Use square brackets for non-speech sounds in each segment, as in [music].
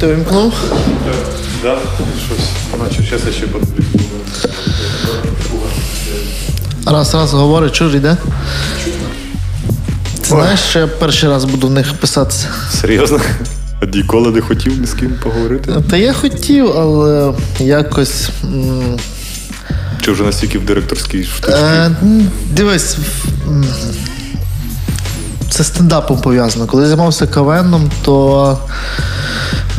Ти вимкнув? Да, щось. Наче зараз ще потрібно. Раз, раз говорить, чуж йде. Ти знаєш, що я перший раз буду в них писатися? Серйозно? А ніколи не хотів ні з ким поговорити? Та я хотів, але якось. м, Чи вже настільки в директорській штучці? Е, дивись. Це стендапом пов'язано. Коли займався КВНом, то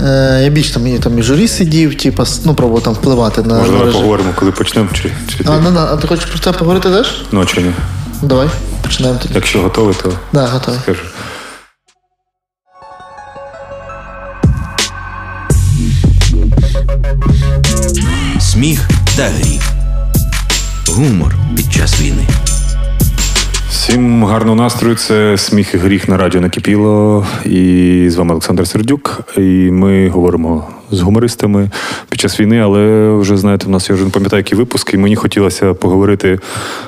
е, я більш там, і там і журі сидів, типу, ну, пробував там впливати на. Може, режим. поговоримо, коли почнемо, чи, чи А, ти? ну, а ти хочеш про це поговорити теж? Ну, чи ні? Давай, починаємо тоді. Якщо готовий, то Да, готовий. скажу. Сміх та гріх. Гумор під час війни. Всім гарного настрою. Це сміх і гріх на радіо накипіло. І з вами Олександр Сердюк. І ми говоримо з гумористами під час війни, але вже знаєте, в нас я вже не пам'ятаю, які випуски. І мені хотілося поговорити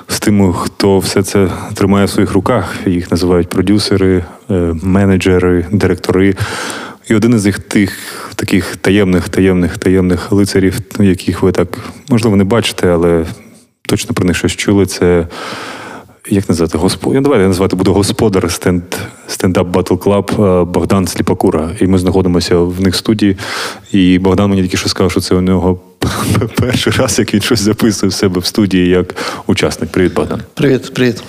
з тими, хто все це тримає в своїх руках. Їх називають продюсери, е, менеджери, директори. І один із їх тих таких таємних, таємних, таємних лицарів, яких ви так можливо не бачите, але точно про них щось чули. Це як назвати господар? Давайте я назвати буду господар стенд стендап Battle Club е, Богдан Сліпакура. І ми знаходимося в них студії. І Богдан мені тільки що сказав, що це у нього [laughs] перший раз, як він щось записує в себе в студії як учасник. Привіт, Богдан. Привіт, привіт.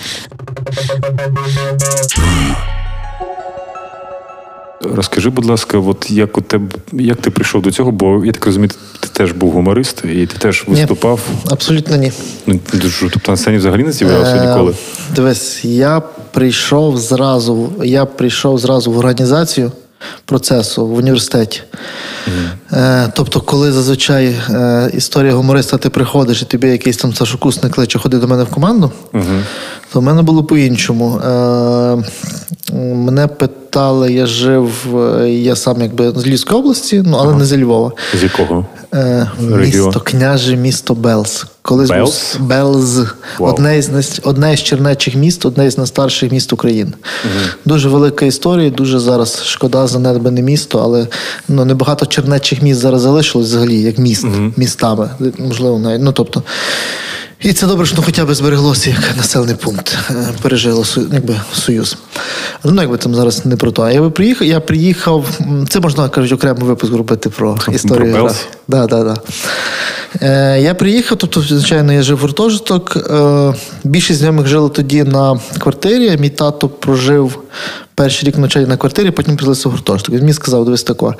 Розкажи, будь ласка, от як у тебе як ти прийшов до цього? Бо я так розумію, ти теж був гуморист, і ти теж виступав. Абсолютно ні. Ну, тобто на сцені взагалі не з'являвся Е, ніколи. Дивись, я прийшов зразу, я прийшов зразу в організацію процесу в університеті. Е, тобто, коли зазвичай е, історія гумориста, ти приходиш і тобі якийсь там старшокурсник кличе ходи до мене в команду, то в мене було по-іншому. Е, мене питали, я жив, е, я сам якби з Львівської області, ну але не зі Львова. З якого? Е, місто, княже місто Белз. Колись Белз? Белз. Вау. Одне із одне із чернечих міст, одне із найстарших міст України. Дуже велика історія, дуже зараз шкода занедбане місто, але ну, небагато чернечих міст зараз залишилось взагалі, як міст, містами. Можливо, навіть. Ну, тобто, і це добре, що ну, хоча б збереглося як населений пункт, е, пережило якби, Союз. Ну, якби там зараз не про то. А я би приїхав, я приїхав, це можна кажуть, окремий випуск робити про історію. Белз? Да, да, да. Е, я приїхав, тобто, звичайно, я жив в гуртожиток. Е, більшість знайомих жили тоді на квартирі. Мій тато прожив перший рік навчання на квартирі, потім приселився в гуртожиток. Він мені сказав: дивись тако,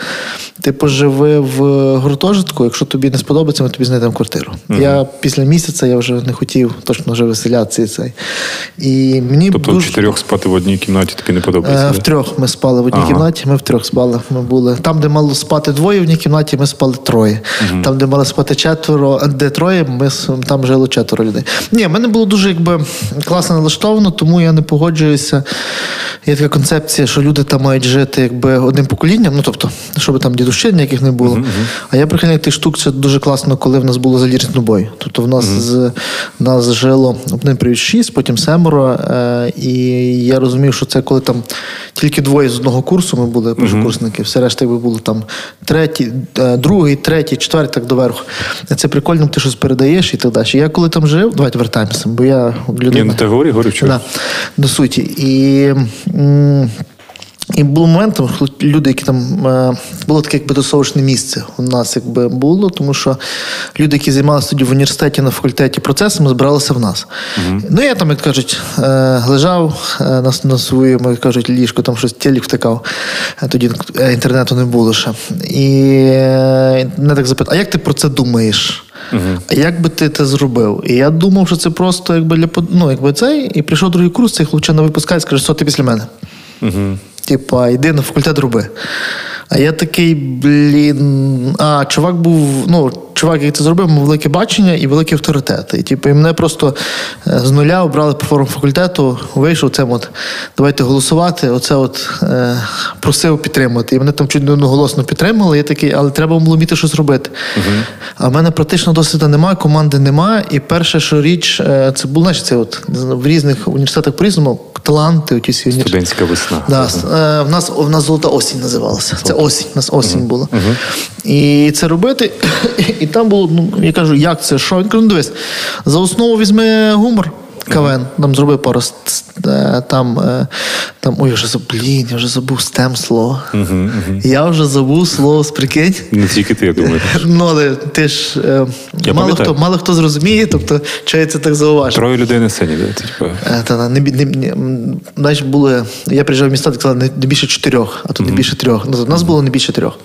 ти поживи в гуртожитку, якщо тобі не сподобається, ми тобі знайдемо квартиру. Я після місяця я вже не хотів точно вже виселятися. І, цей. і мені Тобто дуже... чотирьох спати в одній кімнаті тобі не подобається? Е, да? Втрьох ми спали в одній Ага. кімнаті, ми втрьох спали. Ми були. Там, де мало спати двоє в одній кімнаті, ми спали троє. Там, де мали спати четверо, де троє, ми там жило четверо людей. Ні, в мене було дуже якби класно налаштовано, тому я не погоджуюся. Є така концепція, що люди там мають жити якби одним поколінням, ну тобто, щоб там дідущин ніяких не було. А я прихильник тих штук, це дуже класно, коли в нас було залізничний бой. Тобто в нас з нас жило один привід шість, потім семеро. Е, і я розумів, що це коли там тільки двоє з одного курсу ми були першокурсники, все решта якби було там третій, е, другий, третій, четвертий, так доверху. Це прикольно, ти щось передаєш і так далі. Я коли там жив, давайте вертаємося, бо я людина. Ні, ну ти говори, говорю, чого. Да, до суті. І, м, і був момент, коли люди, які там е, було таке якби тусовочне місце у нас якби було, тому що люди, які займалися тоді в університеті на факультеті процесами, збиралися в нас. Ну, я там, як кажуть, е, лежав е, на, на своєму, як кажуть, ліжку, там щось телек втикав. Тоді інтернету не було ще. І мене так запитав, а як ти про це думаєш? А як би ти це зробив? І я думав, що це просто якби для ну, якби цей, і прийшов другий курс, цей хлопчина випускає скаже, що ти після мене. Типа, йди на факультет роби. А я такий, блін. А, чувак був, ну, чувак, який це зробив, мав велике бачення і великі авторитети. І типу, і мене просто е, з нуля обрали по форму факультету, вийшов цим от, давайте голосувати. Оце от е, просив підтримати. І мене там чуть не одноголосно підтримали. Я такий, але треба було вміти щось робити. А в мене практично досвіду немає, команди немає. І перше, що річ, е, це було, знаєш, це от в різних університетах по-різному, таланти, оті всі університети. Студентська весна. Да, е, в нас в нас золота осінь називалася. Це осінь. У нас осінь була. І це робити. [coughs] І там було, ну я кажу, як це? Що? Він каже, ну дивись, за основу візьми гумор. КВН, там зробив пару е, там, е, там, ой, я вже забув, блін, я вже забув стем слово. Я вже забув слово, прикинь. Не тільки ти, я думаю. [laughs] Ну, але ти ж е, Я мало пам'ятаю. хто, мало хто зрозуміє, тобто чого я це так зауважив. Троє людей на сцені, да? Та, не, не, не, знаєш, були, я приїжджав в міста, так сказали, не, більше чотирьох, а тут не більше трьох. Ну, у нас було не більше трьох.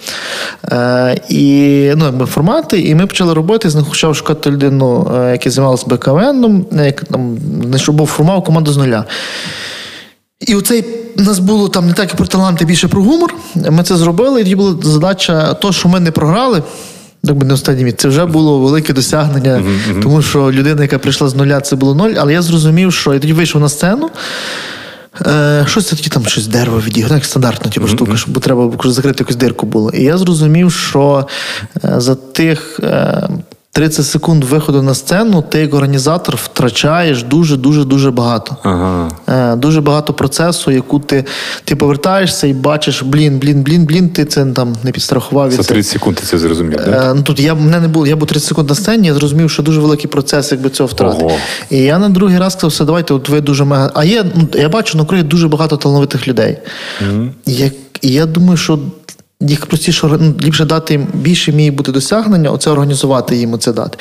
Е, і ну, якби формати, і ми почали роботи, знайшов шукати людину, яка займалася БКВНом, як там знайшов, був формував команду з нуля. І оцей у нас було там не так і про таланти, більше про гумор. Ми це зробили, і тоді була задача, то, що ми не програли. Якби не останній місць, це вже було велике досягнення, тому що людина, яка прийшла з нуля, це було ноль. Але я зрозумів, що я тоді вийшов на сцену. Е, щось це тоді там щось дерево відіграє, як стандартна типу, штука, щоб треба закрити якусь дирку було. І я зрозумів, що е, за тих е, 30 секунд виходу на сцену ти як організатор втрачаєш дуже, дуже, дуже багато. Ага. Е, Дуже багато процесу, яку ти, ти повертаєшся і бачиш, блін, блін, блін, блін, ти це там не підстрахував. За це. 30 секунд ти це зрозумів? Е, Ну тут я мене не було. Я був 30 секунд на сцені. Я зрозумів, що дуже великий процес, якби цього втрати. Ого. І я на другий раз сказав, все, давайте, от ви дуже мега. А є, ну я бачу на Україні дуже багато талановитих людей. І я, і я думаю, що. Їх простіше ну, ліпше дати їм більше міє бути досягнення, оце організувати їм оце дати.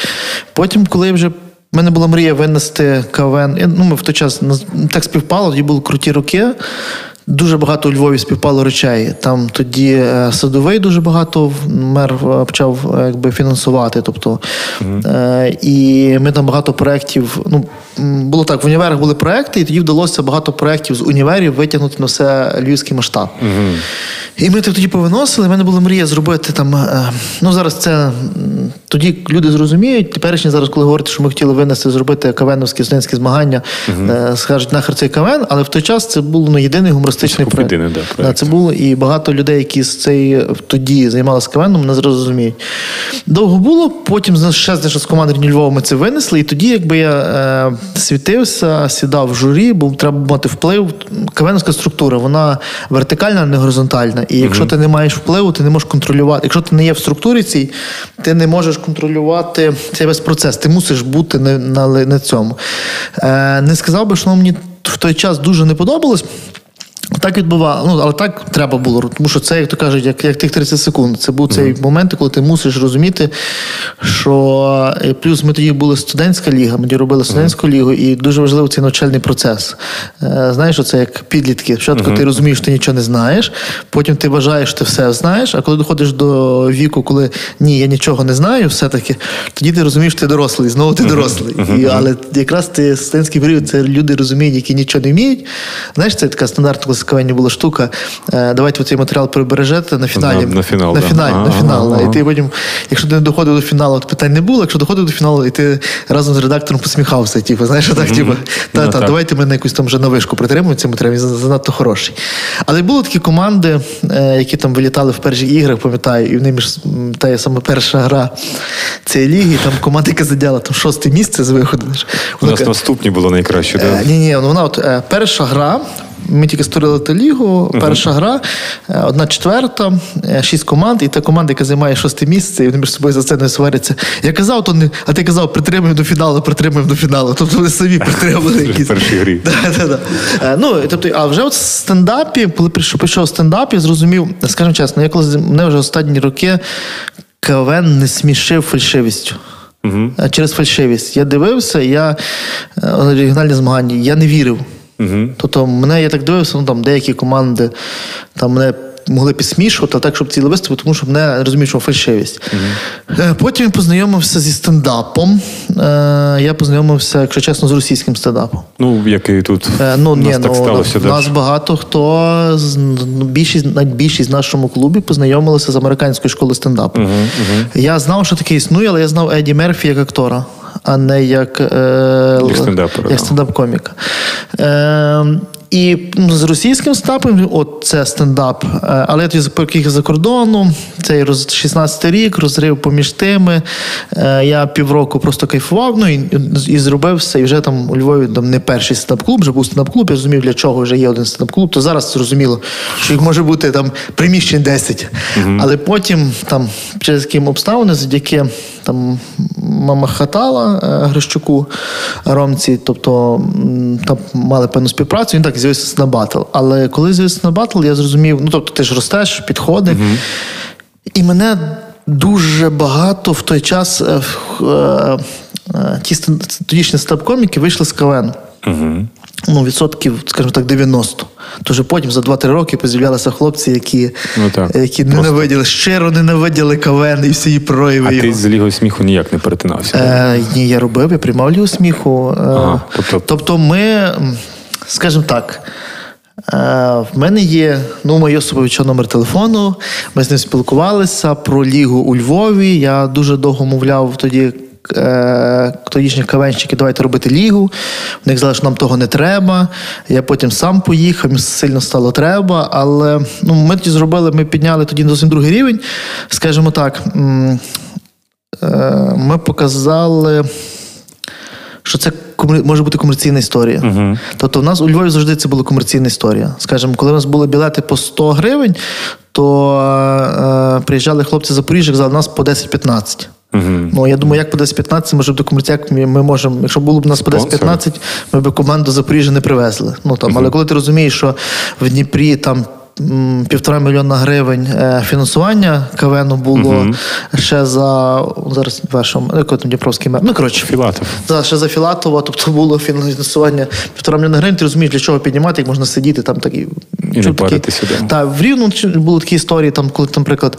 Потім, коли вже в мене була мрія винести КВН. Ну, ми в той час так співпало, тоді були круті роки. Дуже багато у Львові співпало речей. Там тоді е, садовий дуже багато мер е, почав е, якби фінансувати. Тобто, е, і ми там багато проєктів. Ну, було так, в універах були проекти, і тоді вдалося багато проєктів з універів витягнути на все львівський масштаб. І ми тоді повиносили. в мене була мрія зробити там. Ну зараз це тоді люди зрозуміють. Теперішні зараз, коли говорять, що ми хотіли винести зробити кавеновські студентські змагання, е, скажуть нахер цей кавен, але в той час це був ну, єдиний гумористичний Це проект. єдиний, да, Да, це було і багато людей, які з цей тоді займалися кавеном, не зрозуміють. Довго було. Потім ще з команди Львова ми це винесли. І тоді, якби я е, світився, сідав в журі, бо треба мати вплив. Кавеновська структура, вона вертикальна, а не горизонтальна. І якщо ти не маєш впливу, ти не можеш контролювати. Якщо ти не є в структурі цій, ти не можеш контролювати цей весь процес. Ти мусиш бути на, на, на цьому. Е, не сказав би, що мені в той час дуже не подобалось. Так відбувало, ну але так треба було, тому що це, як то кажуть, як, як тих 30 секунд. Це був цей момент, коли ти мусиш розуміти, що е, плюс ми тоді були студентська ліга, ми тоді робили студентську лігу, і дуже важливий цей навчальний процес. Е, знаєш, це як підлітки. Спочатку ти розумієш, що ти нічого не знаєш, потім ти вважаєш, що ти все знаєш. А коли доходиш до віку, коли ні, я нічого не знаю, все-таки тоді ти розумієш, що ти дорослий, знову ти дорослий. І, але якраз ти студентський період це люди розуміють, які нічого не вміють. Знаєш, це така стандартна класикування була штука. Е, давайте ви цей матеріал прибережете на фіналі. На- на фінал, На да. фіналі, Ага, на фінал. ага, І ти потім, якщо ти не доходив до фіналу, то питань не було. Якщо доходив до фіналу, і ти разом з редактором посміхався. Типу, знаєш, так, типу, та, Ну, та, давайте ми на якусь там вже навишку притримуємо цьому треба, він занадто хороший. Але були такі команди, е, які там вилітали в перші ігри, пам'ятаю, і в них між м, та саме перша гра цієї ліги, там команда, яка заділа там шосте місце з виходу. У нас наступні було найкраще, так? Ні, ні, вона от е, перша гра. Ми тільки створили ту лігу. Перша гра, е, одна четверта, е, шість команд, і та команда, яка займає шосте місце, і вони між собою за сценою сваряться. Я казав, то не, а ти казав, притримуємо до фіналу, притримуємо до фіналу. Тобто вони самі [laughs] притримали якісь. В першій грі. [laughs] Е, Ну, тобто, а вже от в стендапі, коли прийшов, прийшов стендап, я зрозумів, скажімо чесно, я коли мене вже останні роки КВН не смішив фальшивістю. Через фальшивість. Я дивився, я оригінальні змагання, я не вірив. Тобто мене я так дивився, ну там деякі команди, там мене могли підсмішувати, так, щоб цілий виступ, тому що мене розумів, що фальшивість. Е, Потім я познайомився зі стендапом. Е, Я познайомився, якщо чесно, з російським стендапом. Ну, який тут Е, Ну, у нас ні, так ну, сталося. в нас багато хто ну, більшість, навіть більшість в нашому клубі познайомилися з американської школи стендапу. Я знав, що таке існує, але я знав Еді Мерфі як актора, а не як, е, Як стендап-коміка. Е, і ну, з російським стендапом, от це стендап. Е, Але я тоді приїхав за кордону, цей роз 16 рік, розрив поміж тими. Е, Я півроку просто кайфував, ну і, і зробив все. І вже там у Львові там не перший стендап-клуб, вже був стендап-клуб, я розумів, для чого вже є один стендап-клуб. То зараз зрозуміло, що їх може бути там приміщень 10. Але потім, там, через яким обставини, завдяки там мама хатала е, Грищуку Ромці, тобто там мали певну співпрацю, він так з'явився на батл. Але коли з'явився на батл, я зрозумів, ну тобто ти ж ростеш, підходи. І мене дуже багато в той час е, е, ті тодішні стендап-коміки вийшли з КВН. Мгм. Ну, відсотків, скажімо так, 90. Тож потім за 2-3 роки поз'являлися хлопці, які, Ну, так, які просто. ненавиділи, щиро ненавиділи КВН і всі її прояви. А його. ти з лігою сміху ніяк не перетинався. Е, ні, я робив, я приймав лігу сміху. Е, Ага, тобто- тобто ми, скажімо так. е, В мене є ну, моє Йосиповича номер телефону. Ми з ним спілкувалися про лігу у Львові. Я дуже довго мовляв тоді е, тодішніх кавенщиків, давайте робити лігу. В них сказали, що нам того не треба. Я потім сам поїхав, сильно стало треба. Але ну, ми тоді зробили, ми підняли тоді зовсім другий рівень. Скажімо так, е, ми показали, що це може бути комерційна історія. Мгм. Тобто, в нас у Львові завжди це була комерційна історія. Скажімо, коли у нас були білети по 100 гривень, то е, приїжджали хлопці з Запоріжжя, казали, у нас по 10-15. Мгм. Ну, я думаю, як по 10-15 може до комерцяк ми, ми можемо, якщо було б у нас по 10-15, ми б команду Запоріжжя не привезли. Ну, там, Але коли ти розумієш, що в Дніпрі там півтора мільйона гривень е, фінансування КВНу було ще за зараз першому, який Дніпровський мер. Ну, коротше, Філатов. за, ще за Філатова, тобто було фінансування півтора мільйона гривень, ти розумієш, для чого піднімати, як можна сидіти там такі. не такі- паритися, да. Та в Рівному чи- були такі історії, там, коли, наприклад,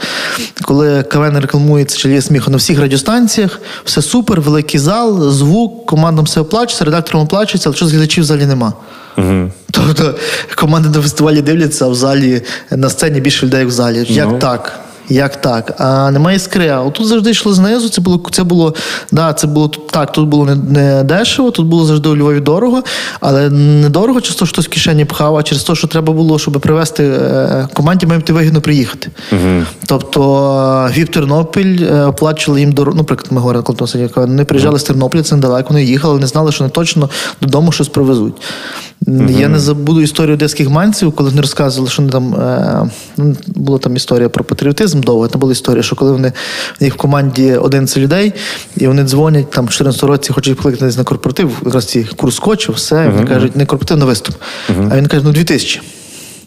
коли КВН рекламується чи є сміху на всіх радіостанціях, все супер, великий зал, звук, командам все оплачується, редакторам оплачується, але що з глядачів в залі нема. Мгм. Тобто команди на фестивалі дивляться, а в залі на сцені більше людей в залі. Як Ну. так? Як так? А немає іскри. А тут завжди йшло знизу. Це було це було, да, це було так. Тут було не, не дешево, тут було завжди у Львові дорого, але не дорого через те, що хтось в кишені пхав, а через те, що треба було, щоб привезти е, команді, має бути вигідно приїхати. Тобто е, Віп Тернопіль е, оплачували їм дорогу. Ну, наприклад, ми говорили, вони приїжджали з Тернополя, це недалеко, вони їхали, не знали, що не точно додому щось привезуть. Я не забуду історію одеських манців, коли вони розказували, що вони там е, ну, була там історія про патріотизм довго. Там була історія, що коли вони в них в команді 11 людей, і вони дзвонять там в 14 році, хочуть покликати на корпоратив, якраз ці курс скотчу, все. і Вони кажуть, не корпоратив на виступ. А він каже, ну 2000.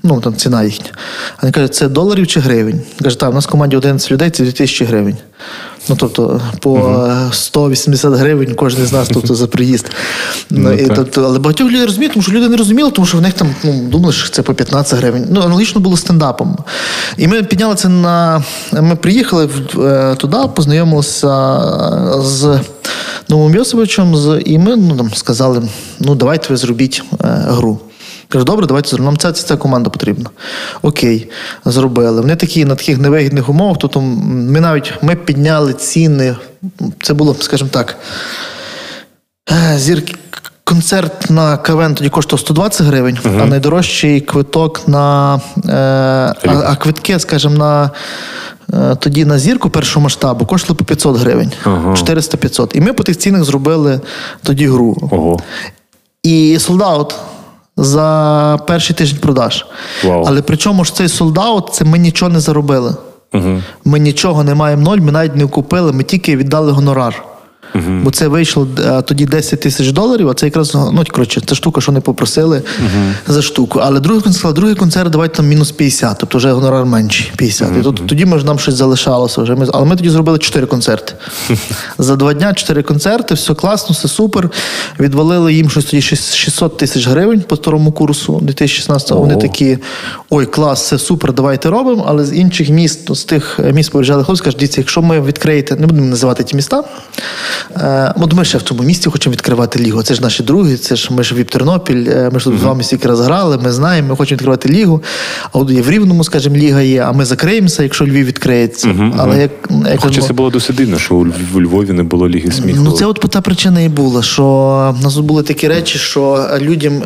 Ну, там ціна їхня. А він каже, це доларів чи гривень? Він Каже, так, у нас в команді 11 людей, це 2000 гривень. Ну, тобто, по е, 180 гривень кожен з нас тобто, за приїзд. Ну, Ну, і, тобто, але багатьох людей розуміють, тому що люди не розуміли, тому що в них там ну, думали, що це по 15 гривень. Ну, аналогічно було стендапом. І ми підняли це на. Ми приїхали е, туди, познайомилися з Новим Йосиповичем, з, і ми ну, там, сказали: ну, давайте ви зробіть е, гру. Кажу, добре, давайте зробимо. Нам ця, ця, ця команда потрібна. Окей, зробили. Вони такі на таких невигідних умовах. Тобто ми навіть ми підняли ціни. Це було, скажімо так, е, зірки. Концерт на КВН тоді коштував 120 гривень, а найдорожчий квиток на е, а, а квитки, скажімо, на е, тоді на зірку першого масштабу коштували по 500 гривень, Ага. 400-500. І ми по тих цінах зробили тоді гру. Ого. І солдаут за перший тиждень продаж. Wow. Але причому ж цей солдаут, це ми нічого не заробили. Угу. Ми нічого не маємо ноль, ми навіть не купили, ми тільки віддали гонорар. Бо це вийшло е, тоді 10 тисяч доларів, а це якраз ну, коротше, це штука, що не попросили за штуку. Але другий концерт другий концерт давайте там мінус 50, тобто вже гонорар менший 50. І тут, тоді може нам щось залишалося вже. Ми, але ми тоді зробили 4 концерти. [laughs] За два дня 4 концерти, все класно, все супер. Відвалили їм щось тоді 600 тисяч гривень по старому курсу 2016 Вони такі: ой, клас, це супер, давайте робимо. Але з інших міст, з тих міст поїжджали хлопці, кажуть, дивіться, якщо ми відкриєте, не будемо називати ті міста. Е, от ми ще в цьому місті хочемо відкривати лігу. Це ж наші другі, це ж ми ж в Тернопіль, е, ми ж тут з вами стільки раз грали, ми знаємо, ми хочемо відкривати лігу. А от є в Рівному, скажімо, ліга є, а ми закриємося, якщо Львів відкриється. Але як, як Хоча це було досить дивно, що у Львові не було Ліги сміху. Ну, це от та причина і була, що в нас були такі речі, що людям.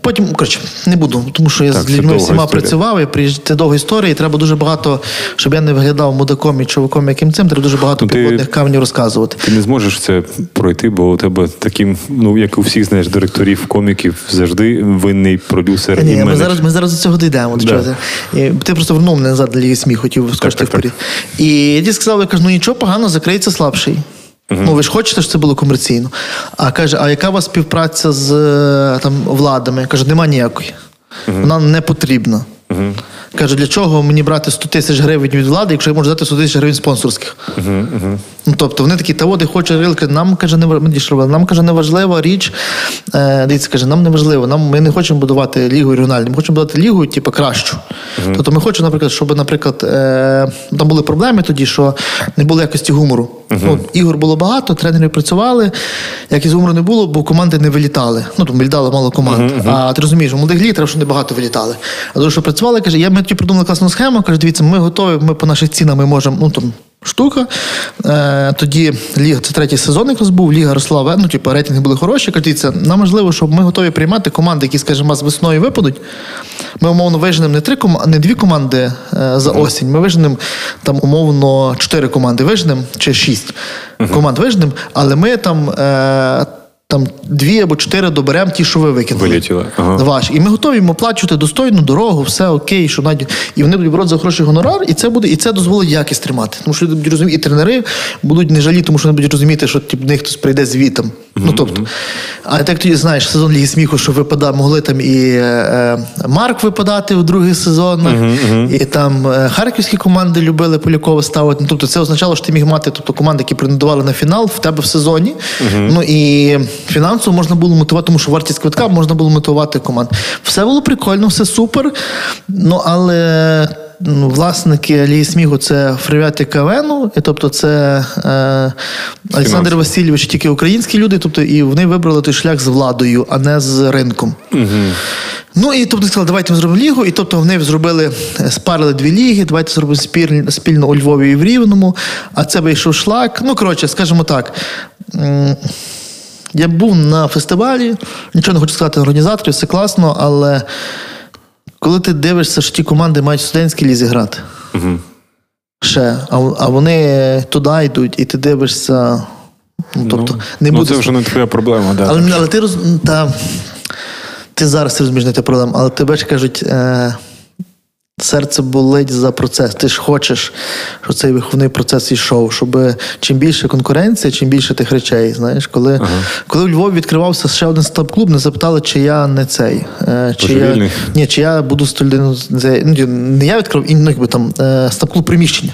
Потім, коротше, не буду, тому що я Так, з людьми всіма історія. працював, і приїжджати це довга історія, і треба дуже багато, щоб я не виглядав мудаком і чуваком, яким цим, треба дуже багато Ну, підводних камнів розказувати. Ти не зможеш це пройти, бо у тебе таким, ну як у всіх знаєш, директорів, коміків, завжди винний продюсер і Ні, ми зараз, ми зараз до цього дійдемо. Да. ти. Ти просто вернув мене назад до Ліги сміх, хотів так. вперед. І я сказав, я кажу, ну нічого погано, закриється слабший. Ну, ви ж хочете, щоб це було комерційно. А каже, а яка у вас співпраця з е, там, владами? Я кажу, нема ніякої. Вона не потрібна. Каже, для чого мені брати 100 тисяч гривень від влади, якщо я можу дати 100 тисяч гривень спонсорських? Ну, тобто вони такі, та і хоче рилки, нам каже, не дійшли, нам каже, не важлива річ. Е, дивіться, каже, нам не важливо, нам ми не хочемо будувати лігу регіональну, ми хочемо будувати лігу, типу, кращу. Тобто ми хочемо, наприклад, щоб, наприклад, е, там були проблеми тоді, що не було якості гумору. Ну, ігор було багато, тренери працювали. Якість гумору не було, бо команди не вилітали. Ну, там вилітало мало команд. А ти розумієш, у молодих ліг треба, щоб не багато вилітали. А тому, що працювали, каже, я ми тоді придумали класну схему, каже, дивіться, ми готові, ми по наших цінах ми можемо, ну там. Штука. Е, тоді Ліга, це третій сезон, якраз був, Ліга росла, ну, типу, рейтинги були хороші. Кажуть, дивіться, нам важливо, щоб ми готові приймати команди, які, скажімо, з весною випадуть. Ми умовно виженемо не три кома- не дві команди е, за осінь. Ми виженемо там умовно чотири команди виженемо, чи шість команд виженемо, але ми там. Е, там дві або чотири доберемо ті, що ви викинули. Вилетіли, ага. Ваші. І ми готові їм оплачувати достойну дорогу, все окей, що навіть і вони будуть брати за хороший гонорар, і це буде, і це дозволить якість тримати. Тому що люди будуть розуміти, і тренери будуть не жалі, тому що вони будуть розуміти, що тип, них хтось прийде звітом. Ну тобто, а так тоді знаєш, сезон Ліги сміху, що випада, могли там і е, е, Марк випадати у других сезонах, і там е, харківські команди любили Полякова ставити. Ну, тобто це означало, що ти міг мати тобто, команди, які претендували на фінал в тебе в сезоні. Ну і фінансово можна було мотивувати, тому що вартість квитка можна було мотивувати команд. Все було прикольно, все супер. Ну але. Ну, власники Лії Смігу це Фривяти Кавену, і тобто це е, Олександр Васильович, тільки українські люди, тобто і вони вибрали той шлях з владою, а не з ринком. Ну і тобто сказали, давайте ми зробимо лігу. І тобто вони зробили, спарили дві ліги, давайте зробимо спільно, спільно у Львові і в Рівному. А це вийшов шлак. Ну, коротше, скажімо так. Я був на фестивалі, нічого не хочу сказати організаторів, все класно, але коли ти дивишся, що ті команди мають в студентській лізі грати. Ще, а, а вони туди йдуть, і ти дивишся. Ну, тобто, не ну, буде це вже не твоя проблема, да. але, але ти роз... та, ти зараз розумієш не те проблем, але тебе ж кажуть, е... серце болить за процес. Ти ж хочеш, щоб цей виховний процес йшов, щоб чим більше конкуренція, чим більше тих речей. Знаєш, коли, коли у Львові відкривався ще один стаб-клуб, не запитали, чи я не цей. Е... Чи я... Ні, чи я буду студентом. Ну, не я відкрив, і, ну, якби там е... стаб-клуб приміщення.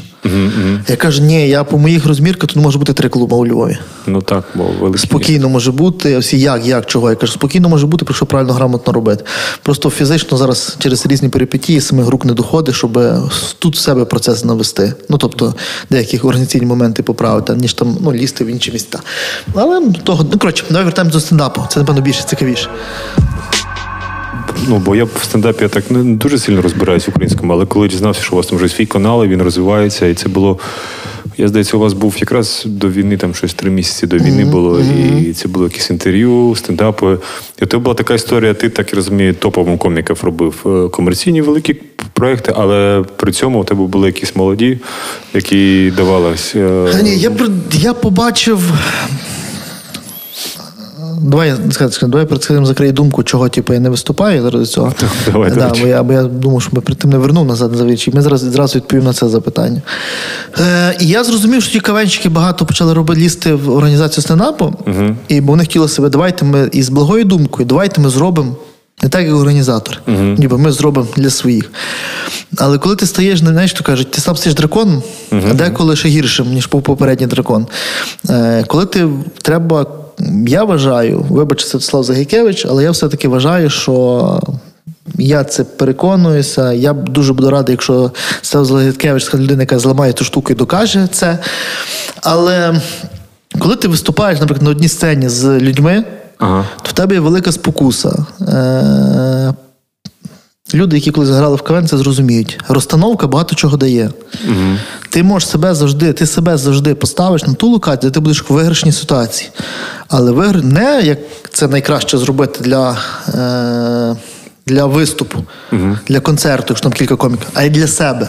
Я кажу, ні, я по моїх розмірках тут може бути три клуби у Львові. Ну так, бо великі. Спокійно може бути. Всі як, як, чого. Я кажу, спокійно може бути, якщо правильно грамотно робити. Просто фізично зараз через різні перипетії самих рук не доходить, щоб тут в себе процес навести. Ну тобто деякі організаційні моменти поправити, ніж там ну, лізти в інші місця. Але того, ну коротше, давай вертаємось до стендапу. Це напевно більше цікавіше. Ну, бо я в стендапі я так не дуже сильно розбираюсь в українському, але коли дізнався, що у вас там вже свій канал, і він розвивається, і це було. Я здається, у вас був якраз до війни, там щось три місяці до війни було, і це було якісь інтерв'ю, стендапи. І то була така історія, ти так я розумію, топовим коміків робив е, комерційні великі проекти, але при цьому у тебе були якісь молоді, які давались. е, Ні, я, я побачив. Давай я давай цим закрию думку, чого типу, я не виступаю зараз цього. [laughs] Давай, да, бо я, бо я думав, що ми перед тим не вернув назад за і ми зараз зразу відповім на це запитання. Е, і я зрозумів, що ті кавенчики багато почали робити лізти в організацію стендапу, і бо вони хотіли себе, давайте ми із благою думкою, давайте ми зробимо. Не так, як організатор. Ніби ми зробимо для своїх. Але коли ти стаєш, не знаєш, то кажуть, ти сам стаєш драконом, а деколи ще гіршим, ніж був попередній дракон. Е, коли ти треба, я вважаю, вибач, Святослав Загікевич, але я все-таки вважаю, що я це переконуюся. Я дуже буду радий, якщо Святослав Загікевич, така людина, яка зламає ту штуку і докаже це. Але коли ти виступаєш, наприклад, на одній сцені з людьми, Ага. то в тебе є велика спокуса. Е- Люди, які колись грали в КВН, це зрозуміють. Розстановка багато чого дає. Ти можеш себе завжди, ти себе завжди поставиш на ту локацію, де ти будеш в виграшній ситуації. Але вигр... не як це найкраще зробити для, е... для виступу, для концерту, якщо там кілька коміків, а й для себе.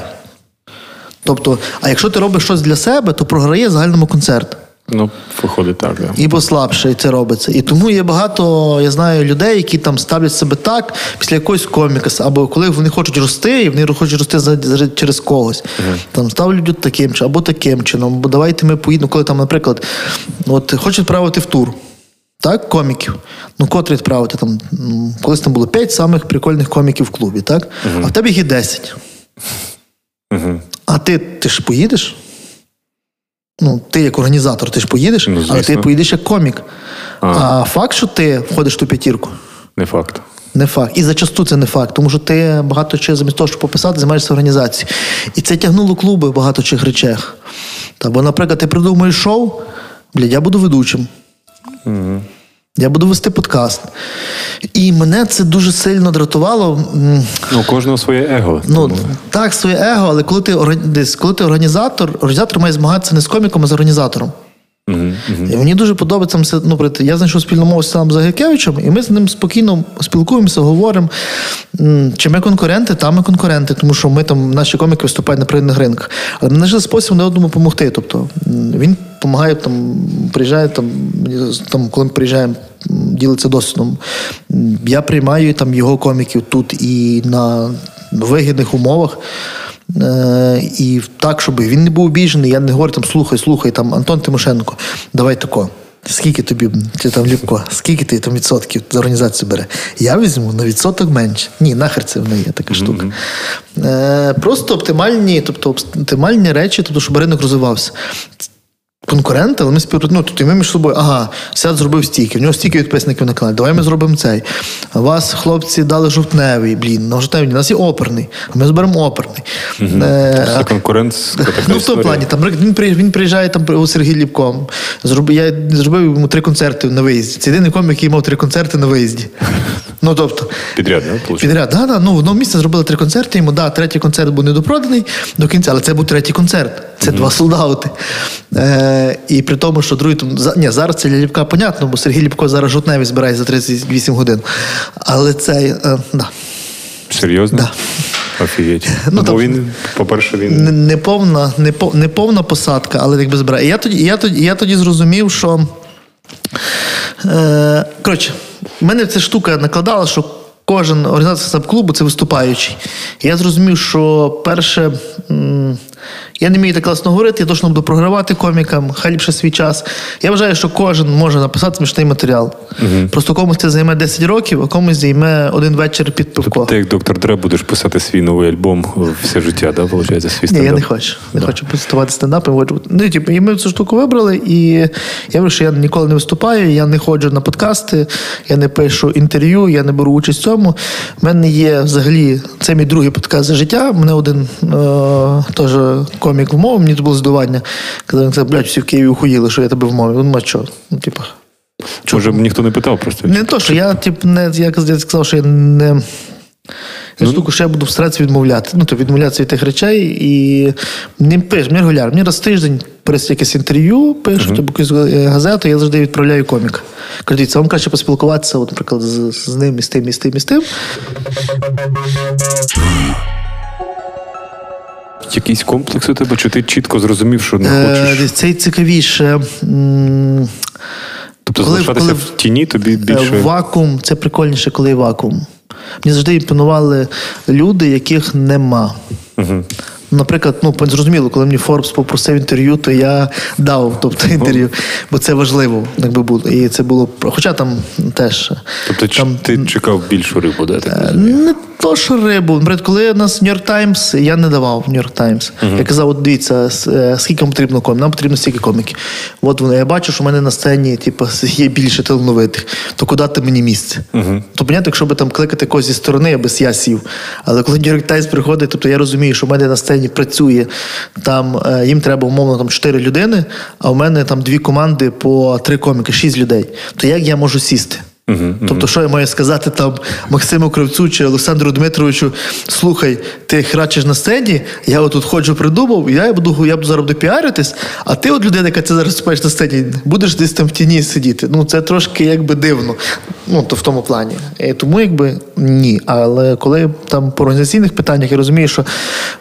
Тобто, а якщо ти робиш щось для себе, то програє загальному концерт. Ну, виходить так, да. І послабше і це робиться. І тому є багато, я знаю, людей, які там ставлять себе так після якогось коміка, або коли вони хочуть рости, і вони хочуть рости за, за- через когось. Там ставлять таким чином, або таким чином, бо давайте ми поїдемо, коли там, наприклад, от хочуть відправити в тур. Так, коміків. Ну, котрі відправити там. Колись там було 5 самих прикольних коміків в клубі, так? А в тебе їх є 10. А ти, ти ж поїдеш? Ну, ти як організатор, ти ж поїдеш, Ну, але ти поїдеш як комік. А. факт, що ти входиш в ту п'ятірку, Не факт. не факт. І зачасту це не факт, тому що ти багато чого замість того, щоб пописати, займаєшся організацією. І це тягнуло клуби в багато чих речах. Та, бо, наприклад, ти придумаєш шоу, блядь, я буду ведучим. Я буду вести подкаст. І мене це дуже сильно дратувало. Ну, кожного своє его. Ну, так, своє его, але коли ти, десь, коли ти організатор, організатор має змагатися не з коміком, а з організатором. Мгм. І мені дуже подобається ну, я знайшов спільну мову з самим Загикевичем, і ми з ним спокійно спілкуємося, говоримо. Чи ми конкуренти, там ми конкуренти, тому що ми там, наші коміки виступають на природних ринках. Але ми знайшли спосіб не одному допомогти. Тобто він допомагає там, приїжджає там, там, коли ми приїжджаємо, ділиться досвідом. Я приймаю там його коміків тут і на вигідних умовах. Е, і так, щоб він не був обіжений, я не говорю там, слухай, слухай, там Антон Тимошенко, давай тако. Скільки тобі, чи там Любко, скільки ти там відсотків за організації бере? Я візьму на відсоток менше. Ні, нахер це в неї є така штука. Е, просто оптимальні, тобто оптимальні речі, тобто, щоб ринок розвивався. Конкуренти, але ми спів... ну, тобто ми між собою, ага, Сяд зробив стільки, в нього стільки підписників на каналі, давай ми зробимо цей. А вас, хлопці, дали жовтневий, блін, на жовтневий, у нас є оперний, а ми зберемо оперний. Е, Це конкурентська така Ну, в тому плані, там він приїжджає, він приїжджає там у Сергій Ліпком. Зроб, я зробив йому три концерти на виїзді. Це єдиний комік, який мав три концерти на виїзді. [laughs] Ну, тобто, Підряд, да, підряд, да, да, ну, в одному місці зробили три концерти, йому, да, третій концерт був недопроданий до кінця, але це був третій концерт. Це два солдати. Е, і при тому, що другий, там, за, ні, зараз це для Ліпка понятно, бо Сергій Ліпко зараз жовтневий збирає за 38 годин. Але цей, е, да. Серйозно? Да. Офігеть. [laughs] Ну, там- Бо він, по-перше, він. Не- неповна, непо- неповна посадка, але якби збирає. Я тоді, я тоді, я тоді зрозумів, що. Е, коротше, в мене ця штука накладала, що кожен організатор саб-клубу це виступаючий. Я зрозумів, що перше. м, я не вмію так класно говорити, я точно буду програвати комікам, хай ліпше свій час. Я вважаю, що кожен може написати смішний матеріал. Просто комусь це займе 10 років, а комусь займе один вечір під пивко. Ти як доктор Дре будеш писати свій новий альбом все життя, да, виходить, свій Ні, я не хочу. Не хочу презентувати стендап. Ну, і, типу, і ми цю штуку вибрали, і я говорю, що я ніколи не виступаю, я не ходжу на подкасти, я не пишу інтерв'ю, я не беру участь в цьому. У мене є взагалі, це мій другий подкаст за життя. Мене один е, теж комік вмовив, мені це було здивування. Коли він сказав, блядь, всі в Києві ухуїли, що я тебе вмовив. Ну, а що? Ну, типу, Може, ніхто не питав просто. не то, що я, тип, не, я я сказав, що я не. Я штуку, що я буду старатися відмовляти. Ну, то відмовлятися від тих речей і не пиш, мені регулярно. Мені раз в тиждень перед якесь інтерв'ю пишуть, або якусь е, газету, я завжди відправляю комік. Кажуть, дивіться, вам краще поспілкуватися, от, наприклад, з, з ним, і з тим, і з тим, і з тим. Якийсь комплекс у тебе, чи ти чітко зрозумів, що не Е, хочеш? це цікавіше. Тобто Коли- залишатися коли- в тіні тобі Е, більше. Вакуум це прикольніше, коли є вакуум. Мені завжди імпонували люди, яких нема. Угу. Наприклад, ну зрозуміло, коли мені Форбс попросив інтерв'ю, то я дав тобто, інтерв'ю, бо це важливо, якби було. І це було хоча там теж Тобто там ти чекав більшу рибу, да? так Е. Не то, що рибу. Наприклад, коли у нас Нью-Йорк Таймс, я не давав Нью-Йорк Таймс. Я казав, от дивіться, е, скільки вам потрібно коміків? Нам потрібно стільки коміків. От вони. Я бачу, що в мене на сцені типу, [laughs] є більше талановитих. То куди ти мені місце? То понятно, якщо би там кликати когось зі сторони, я би я сів. Але коли Нью-Йорк Таймс приходить, тобто я розумію, що в мене на сцені працює, там е, їм треба умовно там 4 людини, а в мене там дві команди по три коміки, шість людей. То як я можу сісти? Тобто, що я маю сказати там Максиму Кравцю чи Олександру Дмитровичу, слухай, ти храчиш на сцені, я отут ходжу, придумав, я буду я буду зараз буду піаритись, а ти, от людина, яка це зараз виступаєш на сцені, будеш десь там в тіні сидіти. Ну, це трошки якби дивно. Ну, то в тому плані. І тому якби ні. Але коли там по організаційних питаннях я розумію, що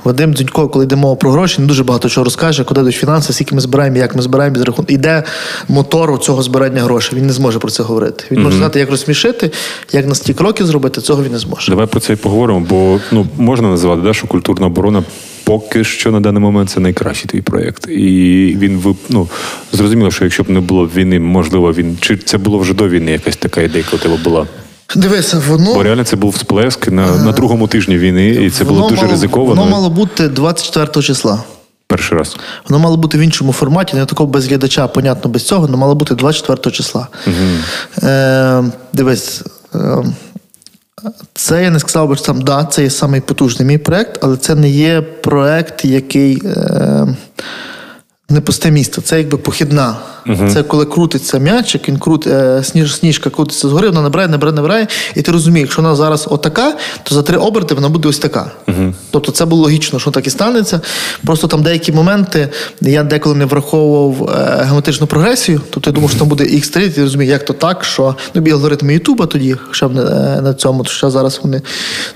Вадим Дзюнько, коли йде мова про гроші, не дуже багато чого розкаже, куди йдуть фінанси, скільки ми збираємо, як ми збираємо без рахунку. Іде мотор цього збирання грошей. Він не зможе про це говорити. Він може знати, як розсмішити, як на стільки років зробити, цього він не зможе. Давай про це і поговоримо, бо ну, можна називати, да, що культурна оборона поки що на даний момент це найкращий твій проєкт. І він ну, зрозуміло, що якщо б не було війни, можливо, він чи це було вже до війни якась така ідея, у тебе була. Дивися, воно. Бо реально це був сплеск на, на другому тижні війни, і це було дуже мало- ризиковано. Воно мало бути 24 числа. Перший раз. Воно мало бути в іншому форматі, не такого без глядача, понятно, без цього, але мало бути 24 числа. Е, дивись, е, це я не сказав би, що там, да, це є самий потужний мій проект, але це не є проект, який. Е, не пусте місто, це якби похідна. Це коли крутиться м'ячик, він крут, е, сніж, сніжка крутиться згори, вона набирає, набирає, набирає, і ти розумієш, якщо вона зараз отака, то за три оберти вона буде ось така. Тобто це було логічно, що так і станеться. Просто там деякі моменти я деколи не враховував е, геометричну прогресію, тобто я думав, що там буде X3, ти розумієш, як то так, що ну, бі алгоритми Ютуба тоді, хоча б на, на цьому, то що зараз вони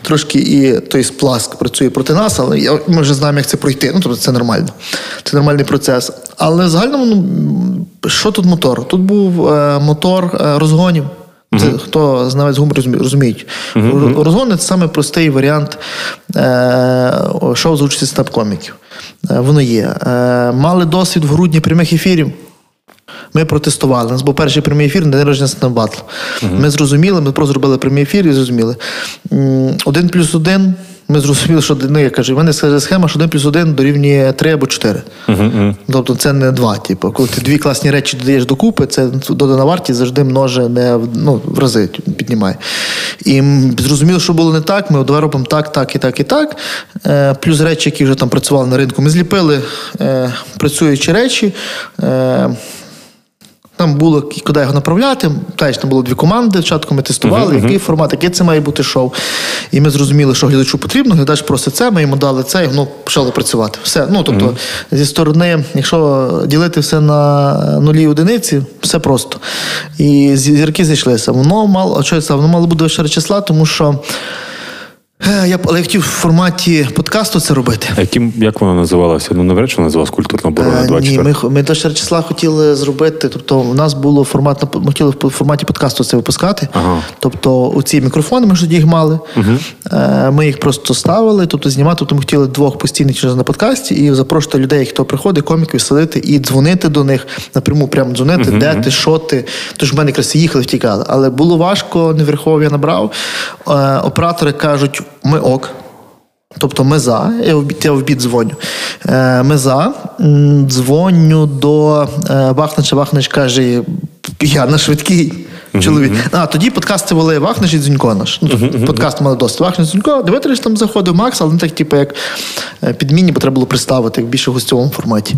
трошки і той спласк працює проти нас, але я, ми вже знаємо, як це пройти. Ну, тобто це нормально. Це нормальний процес. Але в загальному, ну, що тут мотор? Тут був е, мотор е, розгонів. Це хто знавець розумі- розуміють. Розгони це саме простий варіант е, шоу з участі стап-коміків. Е, воно є. Е, мали досвід в грудні прямих ефірів. Ми протестували. У нас був перший прямий ефір на день народження Stand Battle. Ми зрозуміли, ми просто зробили прямий ефір і зрозуміли. Один плюс один. Ми зрозуміли, що ну, я кажу, в мене схема, що один плюс один дорівнює три або чотири. Тобто це не два. Типу, коли ти дві класні речі додаєш докупи, це додана вартість завжди множе не в- ну, в рази піднімає. І зрозуміло, що було не так. Ми давай робимо так, так і так, і так. Е, плюс речі, які вже там працювали на ринку. Ми зліпили е, працюючі речі. Е, там було куди його направляти. Теж там було дві команди. Спочатку ми тестували, який формат, який це має бути шоу. І ми зрозуміли, що глядачу потрібно. Глядач просить це, ми йому дали це, і воно почало працювати. Все. Ну тобто, зі сторони, якщо ділити все на нулі одиниці, все просто. І зірки зійшлися. Воно мало, а що воно мало бути ще числа, тому що. Е, Я, б- але я хотів в форматі подкасту це робити. А яким, як вона називалася? Ну, навряд чи вона називалась культурна оборона Е, Ні, ми, ми до числа хотіли зробити. Тобто, у нас було формат ми хотіли в форматі подкасту це випускати. Ага. Тобто, оці мікрофони ми ж тоді їх мали. Е, Ми їх просто ставили, тобто знімати. Тобто ми хотіли двох постійних через на подкасті і запрошувати людей, хто приходить, коміків садити і дзвонити до них напряму, прямо дзвонити, де ти, що ти. Тож в мене якраз їхали, втікали. Але було важко, не я набрав. Оператори кажуть, ми ок. Тобто ми за, я в я в бід дзвоню. Е, ми за. Дзвоню до е, Вахнича. Вахнич каже: я на швидкий. Чоловік. А тоді подкасти вели Вахнич і Дзюнько наш. Ну, тобто Подкаст мали досить. Вахнич Дзюнько. Дивитися, там заходив Макс, але не так, типу, як е, підмінні, бо треба було представити, як більше в гостьовому форматі.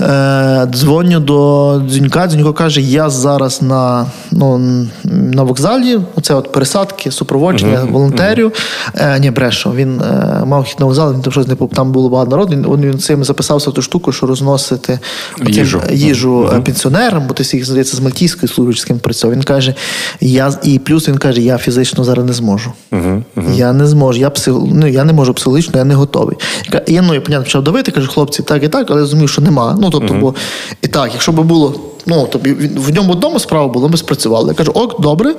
Е, дзвоню до Дзюнька. Дзюнько каже: я зараз на, ну, на вокзалі. Оце от пересадки, супроводження волонтерів. Е, ні, брешу. Він е, мав хід на вокзал, він там щось не там було багато народу. Він, він цим записався в ту штуку, що розносити оцим, Їжу. їжу е, пенсіонерам, бо ти всіх здається з з ким працював. Він каже: каже: я і плюс він каже, я фізично зараз не зможу. Угу, угу. Я не зможу, я псих... ну, я не можу психологічно, я не готовий. Я ну, я понятно, почав давити, каже, хлопці, так і так, але розумію, що нема. Ну, тобто, бо і так, якщо б було, ну тобі в ньому одному справа було, ми спрацювали. Я кажу, ок, добре.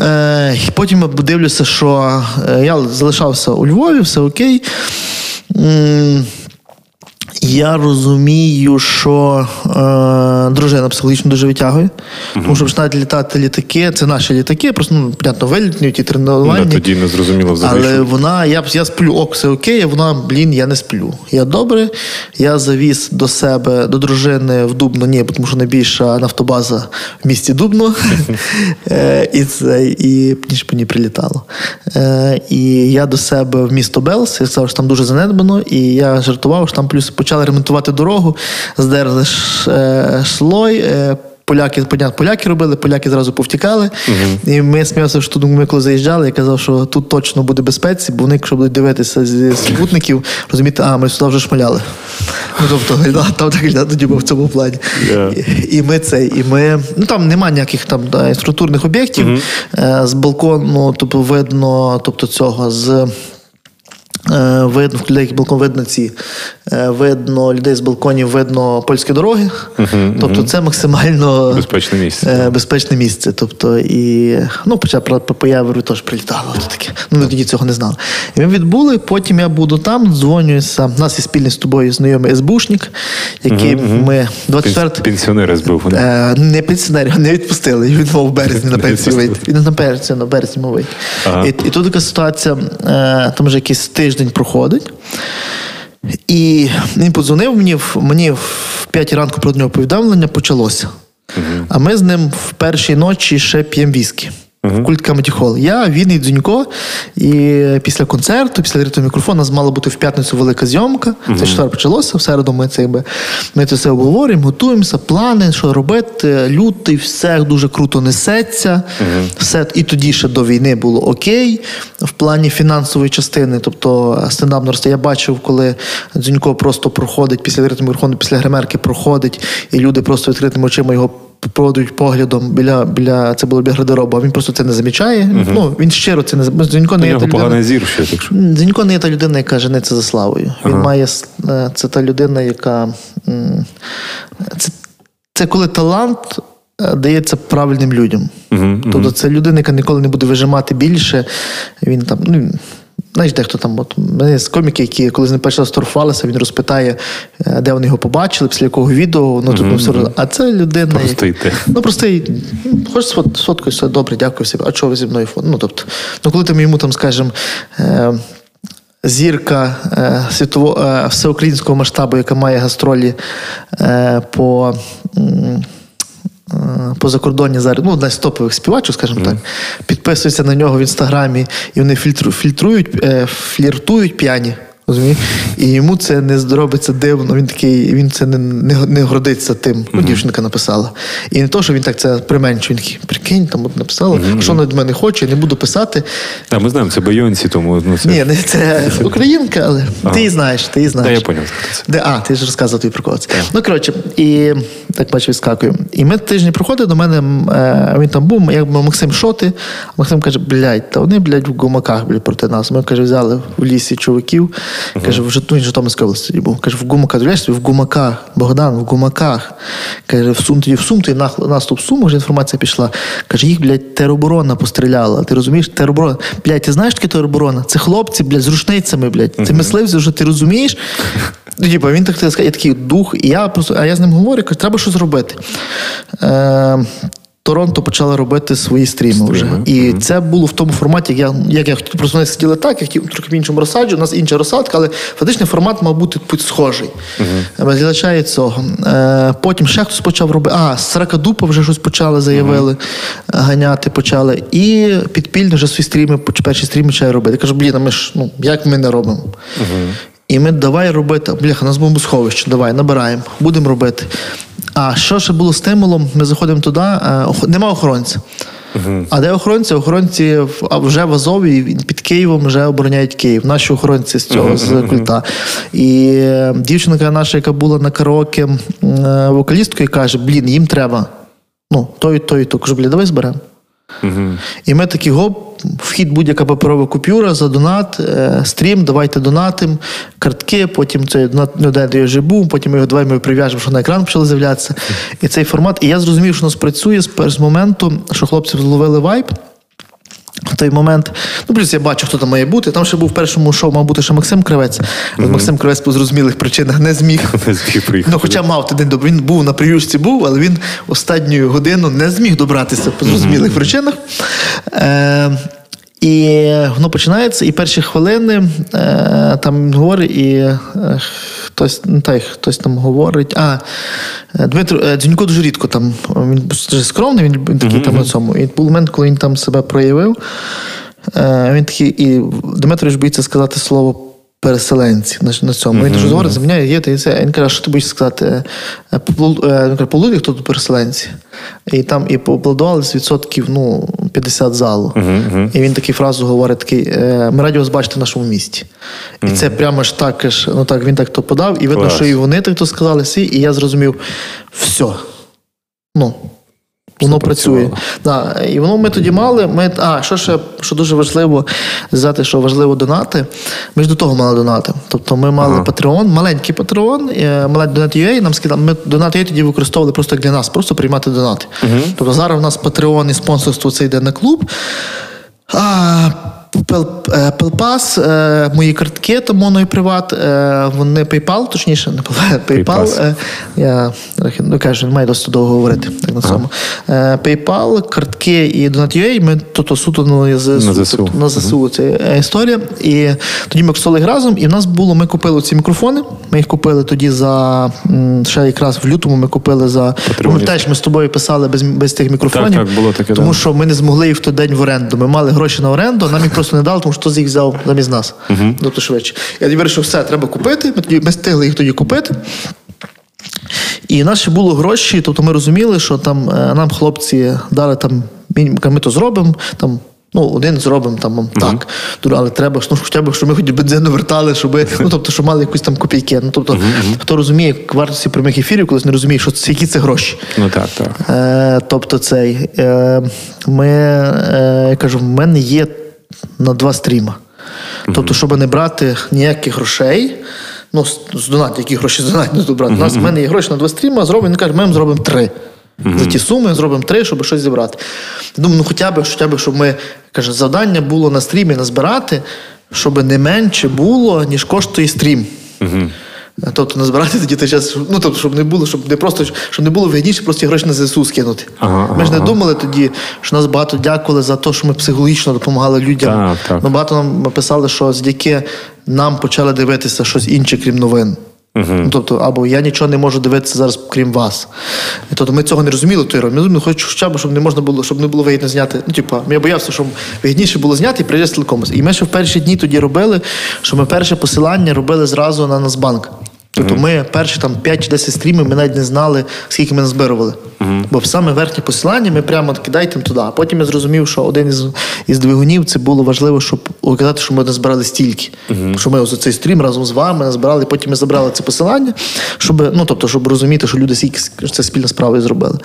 Е, і Потім я дивлюся, що е, я залишався у Львові, все окей. М, Я розумію, що е, дружина психологічно дуже витягує, тому що починають літати літаки. Це наші літаки, просто ну, понятно, вилітні, ті Ну, тренування. тоді не зрозуміло взагалі. Але що- вона, я, я сплю, ок, все окей, а вона, блін, я не сплю. Я добре. Я завіз до себе, до дружини в Дубно, ні, тому що найбільша нафтобаза в місті Дубно. [laughs] Е, І це, і ніж ній прилітало. Е, І я до себе в місто Белс, я сказав, що там дуже занедбано, і я жартував, що там плюс почали ремонтувати дорогу, здерли е, слой. е, Поляки, понятно, поляки робили, поляки зразу повтікали. І ми сміялися, що тут ми коли заїжджали, я казав, що тут точно буде безпеці, бо вони, якщо будуть дивитися зі супутників, розуміти, а ми сюди вже шмаляли. Ну, тобто, [laughs] да, там так да, тоді був в цьому плані. Yeah. І, і ми це, і ми. Ну там немає ніяких там да, інфраструктурних об'єктів. Е, з балкону, тобто видно, тобто цього з. Видно, в людей балкон видно ці. Е, Видно людей з балконів, видно польські дороги. тобто це максимально Безпечне місце. е, безпечне місце. Тобто, і ну, хоча по, по, по теж прилітало. Таке. Ну, ми тоді цього не знали. І ми відбули, потім я буду там, дзвонюся. У нас є спільний з тобою знайомий СБУшник, який ми 24 Пен- Пенсіонери збив. вони. Е, не пенсіонерів, не відпустили. Він мав в березні на пенсію вийти. Він на березні, на березні. Ага. І, і тут така ситуація, е, там вже якийсь тиждень проходить. І він подзвонив мені, мені в 5 ранку про нього повідомлення почалося. А ми з ним в першій ночі ще п'ємо віскі. В культ Comedy Hall. Я, він і Дзюнько. І після концерту, після відкритого мікрофону, у нас мала бути в п'ятницю велика зйомка. Це четвер почалося. В середу ми це якби ми це все обговорюємо, готуємося, плани, що робити. Лютий, все дуже круто несеться. Все і тоді ще до війни було окей в плані фінансової частини. Тобто стендап наросте. Я бачив, коли Дзюнько просто проходить після відкритого мікрофону, після гримерки проходить, і люди просто відкритими очима його проводять поглядом біля, біля це було біля гардеробу, а він просто це не замічає. Ну він щиро це не У не є та людина. зір ще, так що. Дзюнько не є та людина, яка жениться за славою. Він має е, це та людина, яка це, це коли талант е, дається правильним людям. Тобто це людина, яка ніколи не буде вижимати більше. Він там, ну. Знаєш, дехто там, от мене з коміки, які коли з ним перший раз торгувалися, він розпитає, е, де вони його побачили, після якого відео, ну тут все роз- А це людина. Простий ти. Ну, простий, ну, хочеш сфот- сфоткаю, все добре, дякую всім. А чого ви зі мною фото? Ну, тобто, ну, коли ти йому там, скажімо, е, зірка е, світово, е, всеукраїнського масштабу, яка має гастролі е, по. м, е, По закордонні зараз, ну, одна з топових співачок, скажімо так, підписуються на нього в інстаграмі, і вони фільтру, фільтрують, е, фліртують п'яні. Розумієш? І йому це не зробиться дивно. Він такий, він це не, не, не гордиться тим. Ну, дівчинка написала. І не то, що він так це применшує. Він такий, прикинь, там от написала, що вона від мене хоче, не буду писати. Так, ми знаємо, це Бейонсі, тому ну, це. Ні, не це [laughs] українка, але ти її знаєш, ти її знаєш. Та я поняв. Де, а, ти ж розказував твій прикол. Ну, коротше, і так бачу, відскакую. І ми тижні проходили до мене, е, він там був, як би Максим Шоти. Максим каже, блядь, та вони, блядь, в гумаках блядь, проти нас. Ми, каже, взяли в лісі чоловіків. Каже, в Житомирі, він Житомирській області тоді був. Каже, в гумаках, знаєш, в гумаках, Богдан, в гумаках. Каже, всун тоді всунути, і нах- наступ суму, вже інформація пішла. Каже, їх, блядь, тероборона постріляла. Ти розумієш, тероборона. Блядь, ти знаєш, таке тероборона? Це хлопці, блядь, з рушницями, блядь. Це мисливці, вже ти розумієш? Ну, типу, він так сказав, я такий дух, і я просто, а я з ним говорю, кажу, треба щось робити. Е, Торонто почали робити свої стріми вже. І це було в тому форматі, як я, як я хотів. Просто вони сиділи так, я хотів трохи в іншому розсаджу, у нас інша розсадка, але фактично формат мав бути схожий. І цього. Е, потім ще хтось почав робити. А, Сракадупа вже щось почали, заявили, ганяти почали. І підпільно вже свої стріми, перші стріми почали робити. Я кажу, блін, а ми ж, ну, як ми не робимо? І ми давай робити, бляха, у нас бомбосховище, давай, набираємо, будемо робити. А що ще було стимулом? Ми заходимо туди, е, нема охоронця. А де охоронці? Охоронці вже в Азові під Києвом вже обороняють Київ. Наші охоронці з цього з культа. І е, дівчинка наша, яка була на караоке е, вокалісткою, каже: блін, їм треба. Ну, той, той, то кажу, бля, давай зберемо. І ми такі гоп, вхід будь-яка паперова купюра за донат, е, стрім, давайте донатим, картки, потім цей донат я вже був, потім ми його давай ми прив'яжемо, що на екран почали з'являтися. І цей формат. І я зрозумів, що у нас працює з першого моменту, що хлопці зловили вайб. В той момент, ну плюс я бачу, хто там має бути. Там ще був в першому шоу, мав бути ще Максим Кривець. Але Максим Кривець по зрозумілих причинах не зміг. [laughs] Не зміг приїхати. Ну, хоча мав один добре. Він був на прийшці був, але він останню годину не зміг добратися по зрозумілих причинах. Е, і воно починається, і перші хвилини е, там говорить, і е, хтось, ну, та, хтось там говорить. А, е, Дмитро е, Дзюнько дуже рідко там. Він дуже скромний, він, він такий там на цьому. І був момент, коли він там себе проявив. Е, він такий, і Дмитрович боїться сказати слово переселенці на, на цьому. Він дуже говорить, за мене є, та і це. Він каже, що ти боїшся сказати? Е, е, полудик хто тут переселенці. І там і з відсотків ну, 50 залу. І він таку фразу говорить: такий, е, ми раді вас бачити в нашому місті. І це прямо ж так, ну так він так то подав, і видно, Клас. що і вони так то сказали всі, і я зрозумів, все. Ну, Воно працює. Да. І воно ми тоді мали. Ми, а, що ще що дуже важливо сказати, що важливо донати. Ми ж до того мали донати. Тобто ми мали Patreon, маленький Patreon, маленький маленький Donat.ua, нам скидали. Ми Donat.ua тоді використовували просто як для нас, просто приймати донати. Тобто зараз у нас Patreon і спонсорство це йде на клуб. А, е, Пелпас, е, мої картки, там моно і приват, е, вони PayPal, точніше, не [laughs] PayPal, PayPal. е, я ну кажу, не маю досить довго говорити так на цьому. Е, PayPal, картки і Donat.ua, ми то суто на ЗСУ. На ЗСУ. тобто це е, історія. І тоді ми косили разом, і в нас було, ми купили ці мікрофони. Ми їх купили тоді за ще якраз в лютому ми купили за. Пам'ятаєш, ми з тобою писали без, без тих мікрофонів. Так, так, було таке, Тому да. що ми не змогли їх в той день в оренду. Ми мали гроші на оренду, нам їх просто не дали, тому що хтось їх взяв замість нас. Тобто швидше. Я вирішив, все, треба купити. Ми, тоді, ми встигли їх тоді купити. І в нас ще було гроші, тобто ми розуміли, що там е, нам хлопці дали там, ми то зробимо, там. Ну, один зробимо там так. Ду- Але треба, ну, хоча б, щоб ми хоч бензину вертали, щоб, [laughs] ну, тобто, щоб мали якісь там копійки. Ну, тобто, хто розуміє вартості прямих ефірів, колись не розуміє, що це, які це гроші. Ну так, так. Е, тобто цей. Е, ми, е, я кажу, в мене є на два стріма. Тобто, щоб не брати ніяких грошей. Ну, з, донатів, які гроші з донат не добрати. У нас в мене є гроші на два стріма, зробимо, він каже, ми зробимо три. За ті суми зробимо три, щоб щось зібрати. Я думаю, ну хоча б, хоча б, щоб ми каже, завдання було на стрімі назбирати, щоб не менше було, ніж коштує стрім. Тобто назбирати тоді той час, ну тобто, щоб не було, щоб не просто щоб не було вигідніше просто гроші на ЗСУ скинути. Ага, Ми ж не ага. думали тоді, що нас багато дякували за те, що ми психологічно допомагали людям. Так, так. Ну, багато нам писали, що завдяки нам почали дивитися щось інше, крім новин. Ну, тобто, або я нічого не можу дивитися зараз, крім вас. І Тобто ми цього не розуміли, той роль. Ми думали, хоч хоча б, щоб не можна було, щоб не було вигідно зняти. Ну, типу, я боявся, щоб вигідніше було зняти і прийде телекомус. І ми ще в перші дні тоді робили, що ми перше посилання робили зразу на Нацбанк. Тобто ми перші там 5 чи 10 стрімів ми навіть не знали, скільки ми назбирували. Бо в саме верхнє посилання ми прямо кидайте туди. А потім я зрозумів, що один із, із двигунів це було важливо, щоб казати, що ми назбирали стільки. Що ми за цей стрім разом з вами назбирали, потім ми забрали це посилання, щоб, ну, тобто, щоб розуміти, що люди скільки це спільна справа зробили.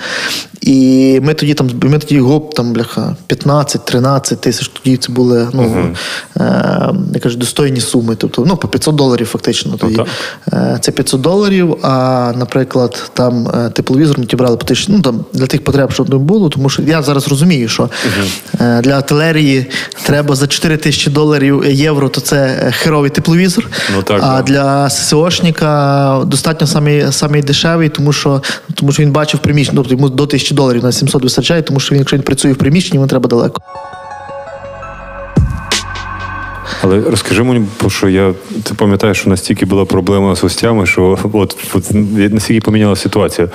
І ми тоді там, ми тоді гоп, там, бляха, 15-13 тисяч, тоді це були, ну, е, я кажу, достойні суми. Тобто, ну, по 500 доларів фактично тоді. так. Е, Це 500 доларів, а, наприклад, там е, тепловізор ми ті брали по тисячі, ну там для тих потреб, щоб не було, тому що я зараз розумію, що е, для артилерії треба за 4 тисячі доларів е, євро, то це херовий тепловізор. Ну, так, а да. для ССОшника достатньо самий, самий дешевий, тому що, тому що він бачив приміщення, тобто йому до 1000 доларів на 700 вистачає, тому що він, якщо він працює в приміщенні, йому треба далеко. Але розкажи мені, що я ти пам'ятаєш, що настільки була проблема з гостями, що от, от настільки помінялася ситуація.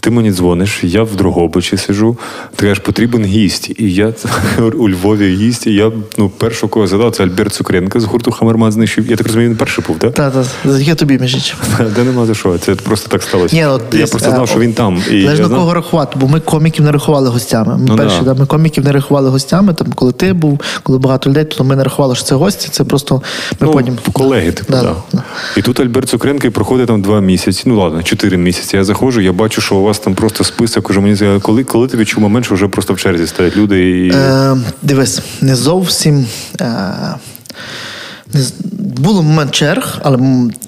Ти мені дзвониш, я в Дрогобичі сиджу, ти кажеш, потрібен гість. І я [laughs] у Львові гість, і я ну, першого кого задав, це Альберт Цукренко з гурту Хамерман знищив. Я так розумію, він перший був, так? Та, та, завдяки тобі, між. Де [laughs] нема за що. Це просто так сталося. Ні, ну, я просто е, знав, що він там. І на знав- кого рахувати, бо ми коміків не рахували гостями. Ми Ну, перші, да. да, ми коміків не рахували гостями. Там, коли ти був, коли багато людей, то ми не рахували, що це гості. Це просто ми ну, потім. колеги, типу, Да, да. да. І тут Альберт Цукренко проходить там два місяці. Ну ладно, чотири місяці. Я заходжу, я бачу, що у вас там просто список. Уже мені здається, коли, коли ти відчув момент, що вже просто в черзі стоять люди і. Е, дивись, не зовсім. Е, було момент черг, але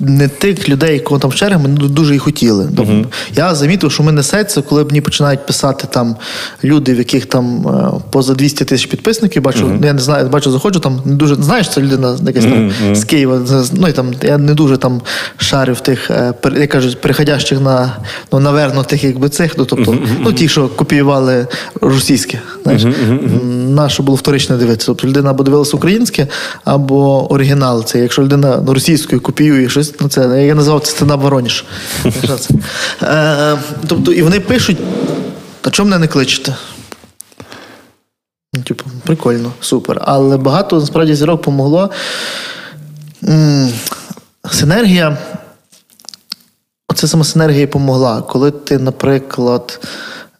не тих людей, кого там черги, ми дуже і хотіли. Тобто, Я замітив, що ми несеться, коли мені починають писати там люди, в яких там е, поза 200 тисяч підписників. Бачу, я не знаю, бачу, заходжу там не дуже знаєш, це людина якась там з Києва. Ну і там я не дуже там шарю в тих, е, як кажуть, переходящих на ну, навернутих, якби цих. Ну тобто, ну ті, що копіювали російське. Знаєш, наше було вторично дивитися. Тобто людина або дивилася українське, або оригінал. Це якщо людина ну, російською копіює щось, ну це я назвав це стена Вороніж. Що це? Е, Тобто, і вони пишуть, а чому мене не кличете? Ну, Типу, прикольно, супер. Але багато насправді зірок помогло. Синергія. Оце саме синергія помогла. Коли ти, наприклад,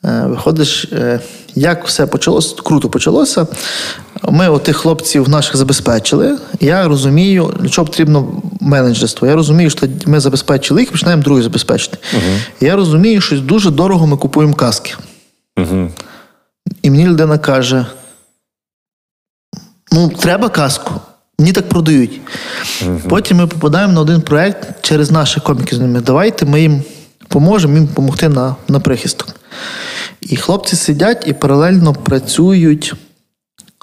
виходиш, е, як все почалося, круто почалося. Ми отих хлопців наших забезпечили. Я розумію, для чого потрібно менеджерство. Я розумію, що ми забезпечили їх, починаємо другі забезпечити. Я розумію, що дуже дорого ми купуємо каски. Угу. І мені людина каже: ну, треба каску. Мені так продають. Потім ми попадаємо на один проект через наших коміків з ними. Давайте ми їм поможемо їм допомогти на, на прихисток. І хлопці сидять і паралельно працюють.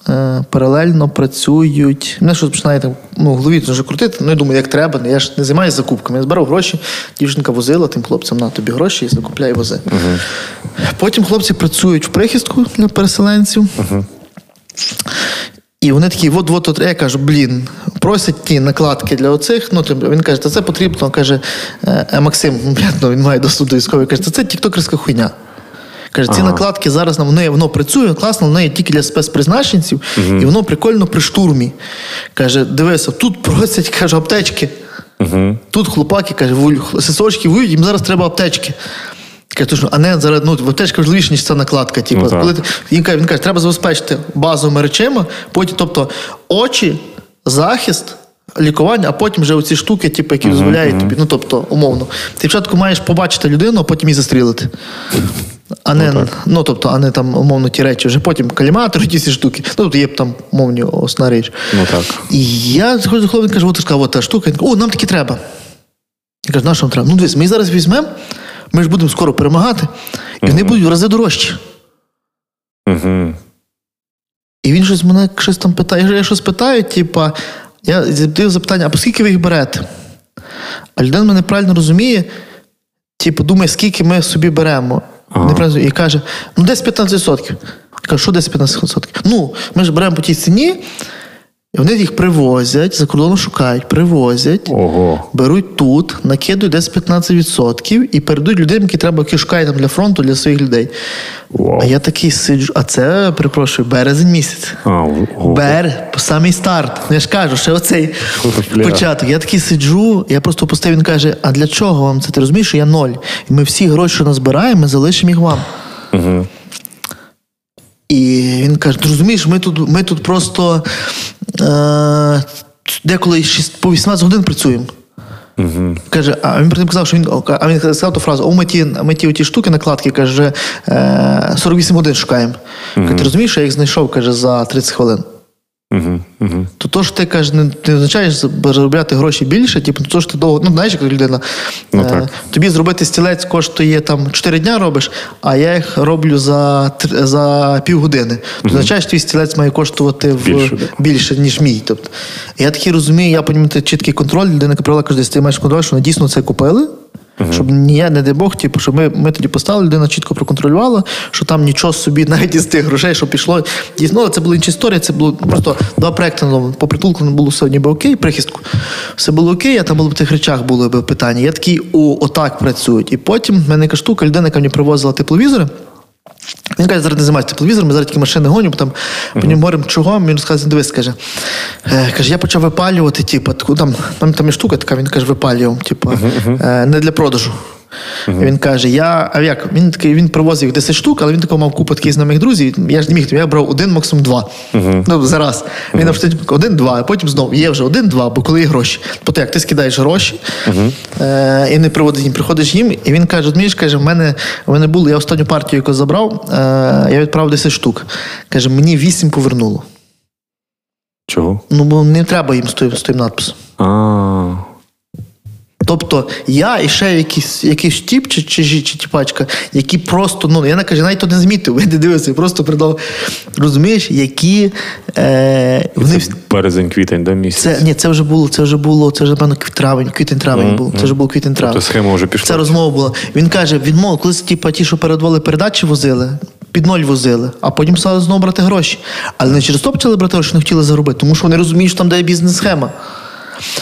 Е, паралельно працюють. Мене щось починає там, ну, в голові вже крутити. Ну, я думаю, як треба. Я ж не займаюся закупками. Я збирав гроші, дівчинка возила тим хлопцям на тобі гроші і закупляй вози. Потім хлопці працюють в прихистку для переселенців. І вони такі, от от от я кажу, блін, просять ті накладки для оцих. Ну він каже, та це потрібно. Каже, е, е, Максим, ну, він має доступ до військової, каже, це тіктокерська хуйня. Каже, ці накладки зараз на воно, воно працює, класно, воно є тільки для спецпризначенців, і воно прикольно при штурмі. Каже, дивися, тут просять каже, аптечки. Тут хлопаки, каже, сесочки воюють, їм зараз треба аптечки. Каже, «То а не зараз ну, аптечка важливіше, ніж ця накладка. Типу, Ну, коли ти, він, каже, він каже, треба забезпечити базовими речами, потім, тобто очі, захист, лікування, а потім вже оці штуки, типу, які дозволяють тобі, ну тобто, умовно. Ти спочатку маєш побачити людину, а потім її застрілити. А не, ну, тобто, а не там, умовно, ті речі, вже потім каліматори, [laughs] ті всі штуки. Ну, тобто є там умовні основна річ. Ну так. І я заходжу до хлопця, каже, от сказав, от та штука. Він каже, о, нам такі треба. Я кажу, на що нам треба? Ну, дивись, ми зараз візьмемо, ми ж будемо скоро перемагати, і вони будуть в рази дорожчі. Угу. І він щось мене щось там питає. Я, я щось питаю, типа, я задаю запитання, а по скільки ви їх берете? А людина мене правильно розуміє, типу, думає, скільки ми собі беремо. Ага. Неправильно, і каже, ну десь 15%. Я кажу, що десь 15%? Ну, ми ж беремо по тій ціні, і вони їх привозять, за кордоном шукають, привозять. Ого. Беруть тут, накидують десь 15% і передають людям, які треба, які шукають там для фронту, для своїх людей. Вау. А я такий сиджу, а це, перепрошую, березень місяць. Ого. Бер, самий старт. Ну, Я ж кажу, ще оцей Бля. початок. Я такий сиджу, я просто опустив, він каже: а для чого вам це? Ти розумієш, що я ноль. І ми всі гроші, що назбираємо, ми залишимо їх вам. Угу. І він каже: ти розумієш, ми тут, ми тут просто е, деколи по 18 годин працюємо. Угу. Каже, а він потім казав, що він, а він сказав ту фразу: о, ми ті, ми ті оті штуки, накладки, каже, е, 48 годин шукаємо. Каже, ти розумієш, я їх знайшов каже, за 30 хвилин. Угу. Угу. То то ж ти каже, не, не означаєш заробляти гроші більше, типу, то ж ти довго, ну знаєш, як людина. Ну, так. тобі зробити стілець коштує там 4 дня робиш, а я їх роблю за, за півгодини. То означаєш, твій стілець має коштувати в, Більше, більше, ніж мій. Тобто, я такий розумію, я потім чіткий контроль, людина яка привела, каже, ти маєш контроль, що вони дійсно це купили. Щоб ні, не дай Бог, типу, щоб ми, ми тоді поставили, людина чітко проконтролювала, що там нічого собі, [laughs] навіть із тих грошей, що пішло. І, але це була інша історія, це було просто два проекти. Ну, по притулку не було все ніби окей, прихистку. Все було окей, а там було в тих речах було б питання. Я такий, о, отак працюють. І потім в мене яка штука, людина, яка мені привозила тепловізори. Він каже, зараз не займаюся телевізором, ми зараз тільки машини гоню, там по ньому говоримо, чого. Він розказує, дивись, каже. Е, каже, я почав випалювати, типу, таку, там, там, там є штука така, він каже, випалював, типу, е, не для продажу. Він каже: я, а як? Він такий він привозив їх 10 штук, але він такого мав купу таких знайомих друзів. Я ж не міг, я брав один, максимум два. Ну, зараз. Він uh один, два, а потім знову є вже один-два, бо коли є гроші. Тобто як ти скидаєш гроші е, і не приводиш їм, приходиш їм, і він каже: Міш, каже, в мене в мене було, я останню партію, яку забрав, е, я відправив 10 штук. Каже, мені 8 повернуло. Чого? Ну, бо не треба їм з тим, з тим надписом. А. Тобто я і ще якийсь якийсь тіп чи, чи, чи, чи тіпачка, які просто, ну я не кажу, навіть то не змітив, [laughs] я не дивився, просто придав. Розумієш, які е, вони Це березень, квітень, да, місяць. це ні, це вже було, це вже було, це вже певно травень, квітень травень Мгм, був. Це вже був квітень травень. Тобто схема вже пішла. Це розмова була. Він каже: відмов, колись типа ті, що передавали передачі, возили. Під ноль возили, а потім стали знову брати гроші. Але не через то почали брати гроші, не хотіли заробити, тому що вони розуміють, що там де бізнес-схема.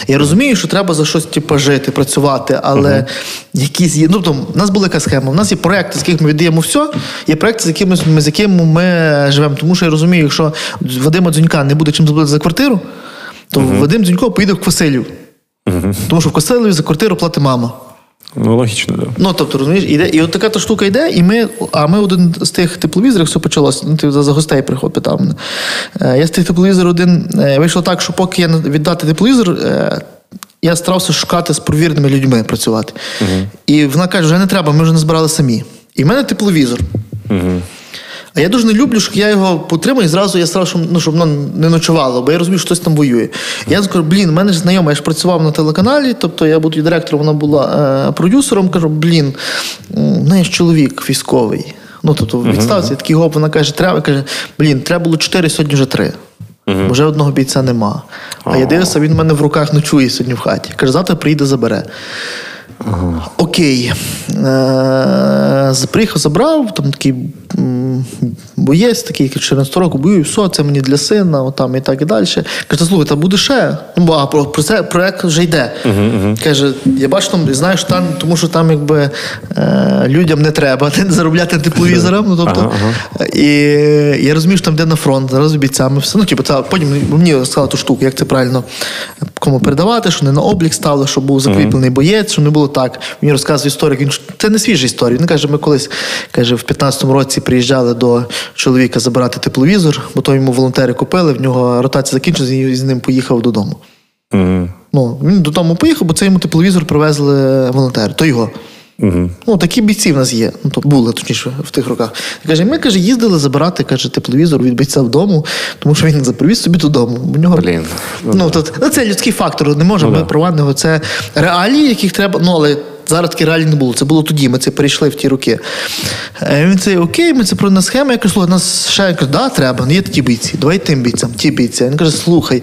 Я розумію, що треба за щось типу, жити, працювати, але якісь є. Ну, тобто, у нас була яка схема. У нас є проекти, з яких ми віддаємо все, є проекти, з якими ми, з якими ми живемо. Тому що я розумію, якщо Вадима Дзюнька не буде чим заплатити за квартиру, то Вадим Дзюнько поїде в Квасилів. Тому що в Квасилові за квартиру платить мама. Ну, логічно, так. Да. Ну, тобто, розумієш, іде, і от така та штука йде, і ми, а ми один з тих тепловізорів, все почалося, ну, ти за, гостей приходив, питав мене. Е, я з тих тепловізорів один е, вийшло так, що поки я віддати тепловізор, е, я старався шукати з провіреними людьми працювати. І вона каже, вже не треба, ми вже не збирали самі. І в мене тепловізор. А я дуже не люблю, що я його потримаю і зразу я старав, щоб, ну, щоб воно не ночувало, бо я розумію, що хтось там воює. Я скажу, блін, в мене ж знайома, я ж працював на телеканалі, тобто я буду директором, вона була е, продюсером. Кажу, блін, в неї ж чоловік військовий. Ну, тобто, в відставці такий гоп, вона каже, треба, каже, блін, треба було чотири, сьогодні вже три. Бо вже одного бійця нема. А я дивлюся, він в мене в руках ночує сьогодні в хаті. Каже, завтра приїде, забере. Окей. Е, Приїхав, забрав, там такий боєць, такий 14 року, бою, все, це мені для сина, отам і так і далі. Каже, слухай, та буде ще. Ну, бо, а про, про це проект вже йде. Каже, я бачу там, знаєш, там, тому що там якби е, людям не треба [laughs] заробляти тепловізором. Ну, тобто, І я розумію, що там йде на фронт, зараз з бійцями все. Ну, типу, це, потім мені сказали ту штуку, як це правильно кому передавати, що не на облік стало, щоб був закріплений боєць, щоб не було так. Мені розказує історик, він це не свіжа історія. Він каже, ми колись каже, в 15-му році приїжджали до чоловіка забирати тепловізор, бо то йому волонтери купили, в нього ротація закінчилася, і з ним поїхав додому. Мгм. Ну, він додому поїхав, бо це йому тепловізор привезли волонтери, то його. Мгм. Ну, такі бійці в нас є. Ну, то були, точніше, в тих роках. І каже, ми каже, їздили забирати каже, тепловізор від бійця вдомо, тому що він запривіз собі додому. У нього... Блін. Ну, то, ну, це людський фактор, не можемо Ну, ми да. про. Це реалії, яких треба. Ну, але зараз такі реалії не було. Це було тоді, ми це перейшли в ті роки. Е, Він це окей, ми це про на схему. Я кажу, слухай, нас ще я кажу, да, треба, ну є такі бійці, давай тим бійцям, ті бійці. Він каже, слухай.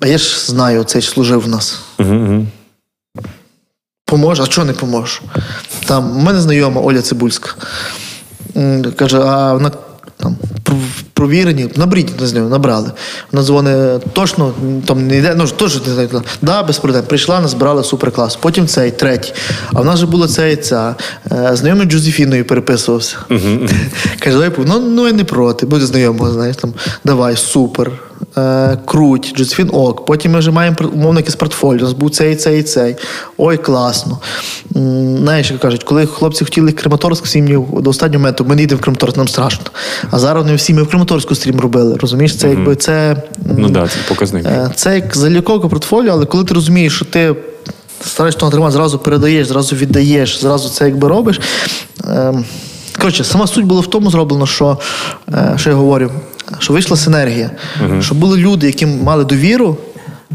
А я ж знаю, цей ж служив в нас. Поможе, а чого не поможе? Там, у мене знайома Оля Цибульська. Каже, а вона там провірені, набріть з нього, набрали. Вона дзвонить точно, там не йде, ну теж не знаю. Да, без проблем. Прийшла, назбирали суперклас. Потім цей, третій. А в нас же була ця і ця. Е, Знайомий Джозефіною переписувався. [laughs] Каже, ну, ну я не проти, буде знайомого, знаєш, там, давай, супер. Е, круть, Джозефін ок. Потім ми вже маємо умовно якесь портфоліо. У нас був цей, цей, цей. Ой, класно. Знаєш, як кажуть, коли хлопці хотіли Краматорськ всі мені до останнього моменту, ми не йдемо в Краматорськ, нам страшно. А зараз вони всі ми в Краматорську стрім робили. Розумієш, це якби це. Ну да, це показник. Е, Це як заліковка портфоліо, але коли ти розумієш, що ти стараєшся того тримати, зразу передаєш, зразу віддаєш, зразу це якби робиш. Ем, Коротше, сама суть була в тому зроблено, що, е, що я говорю, що вийшла синергія, що були люди, які мали довіру,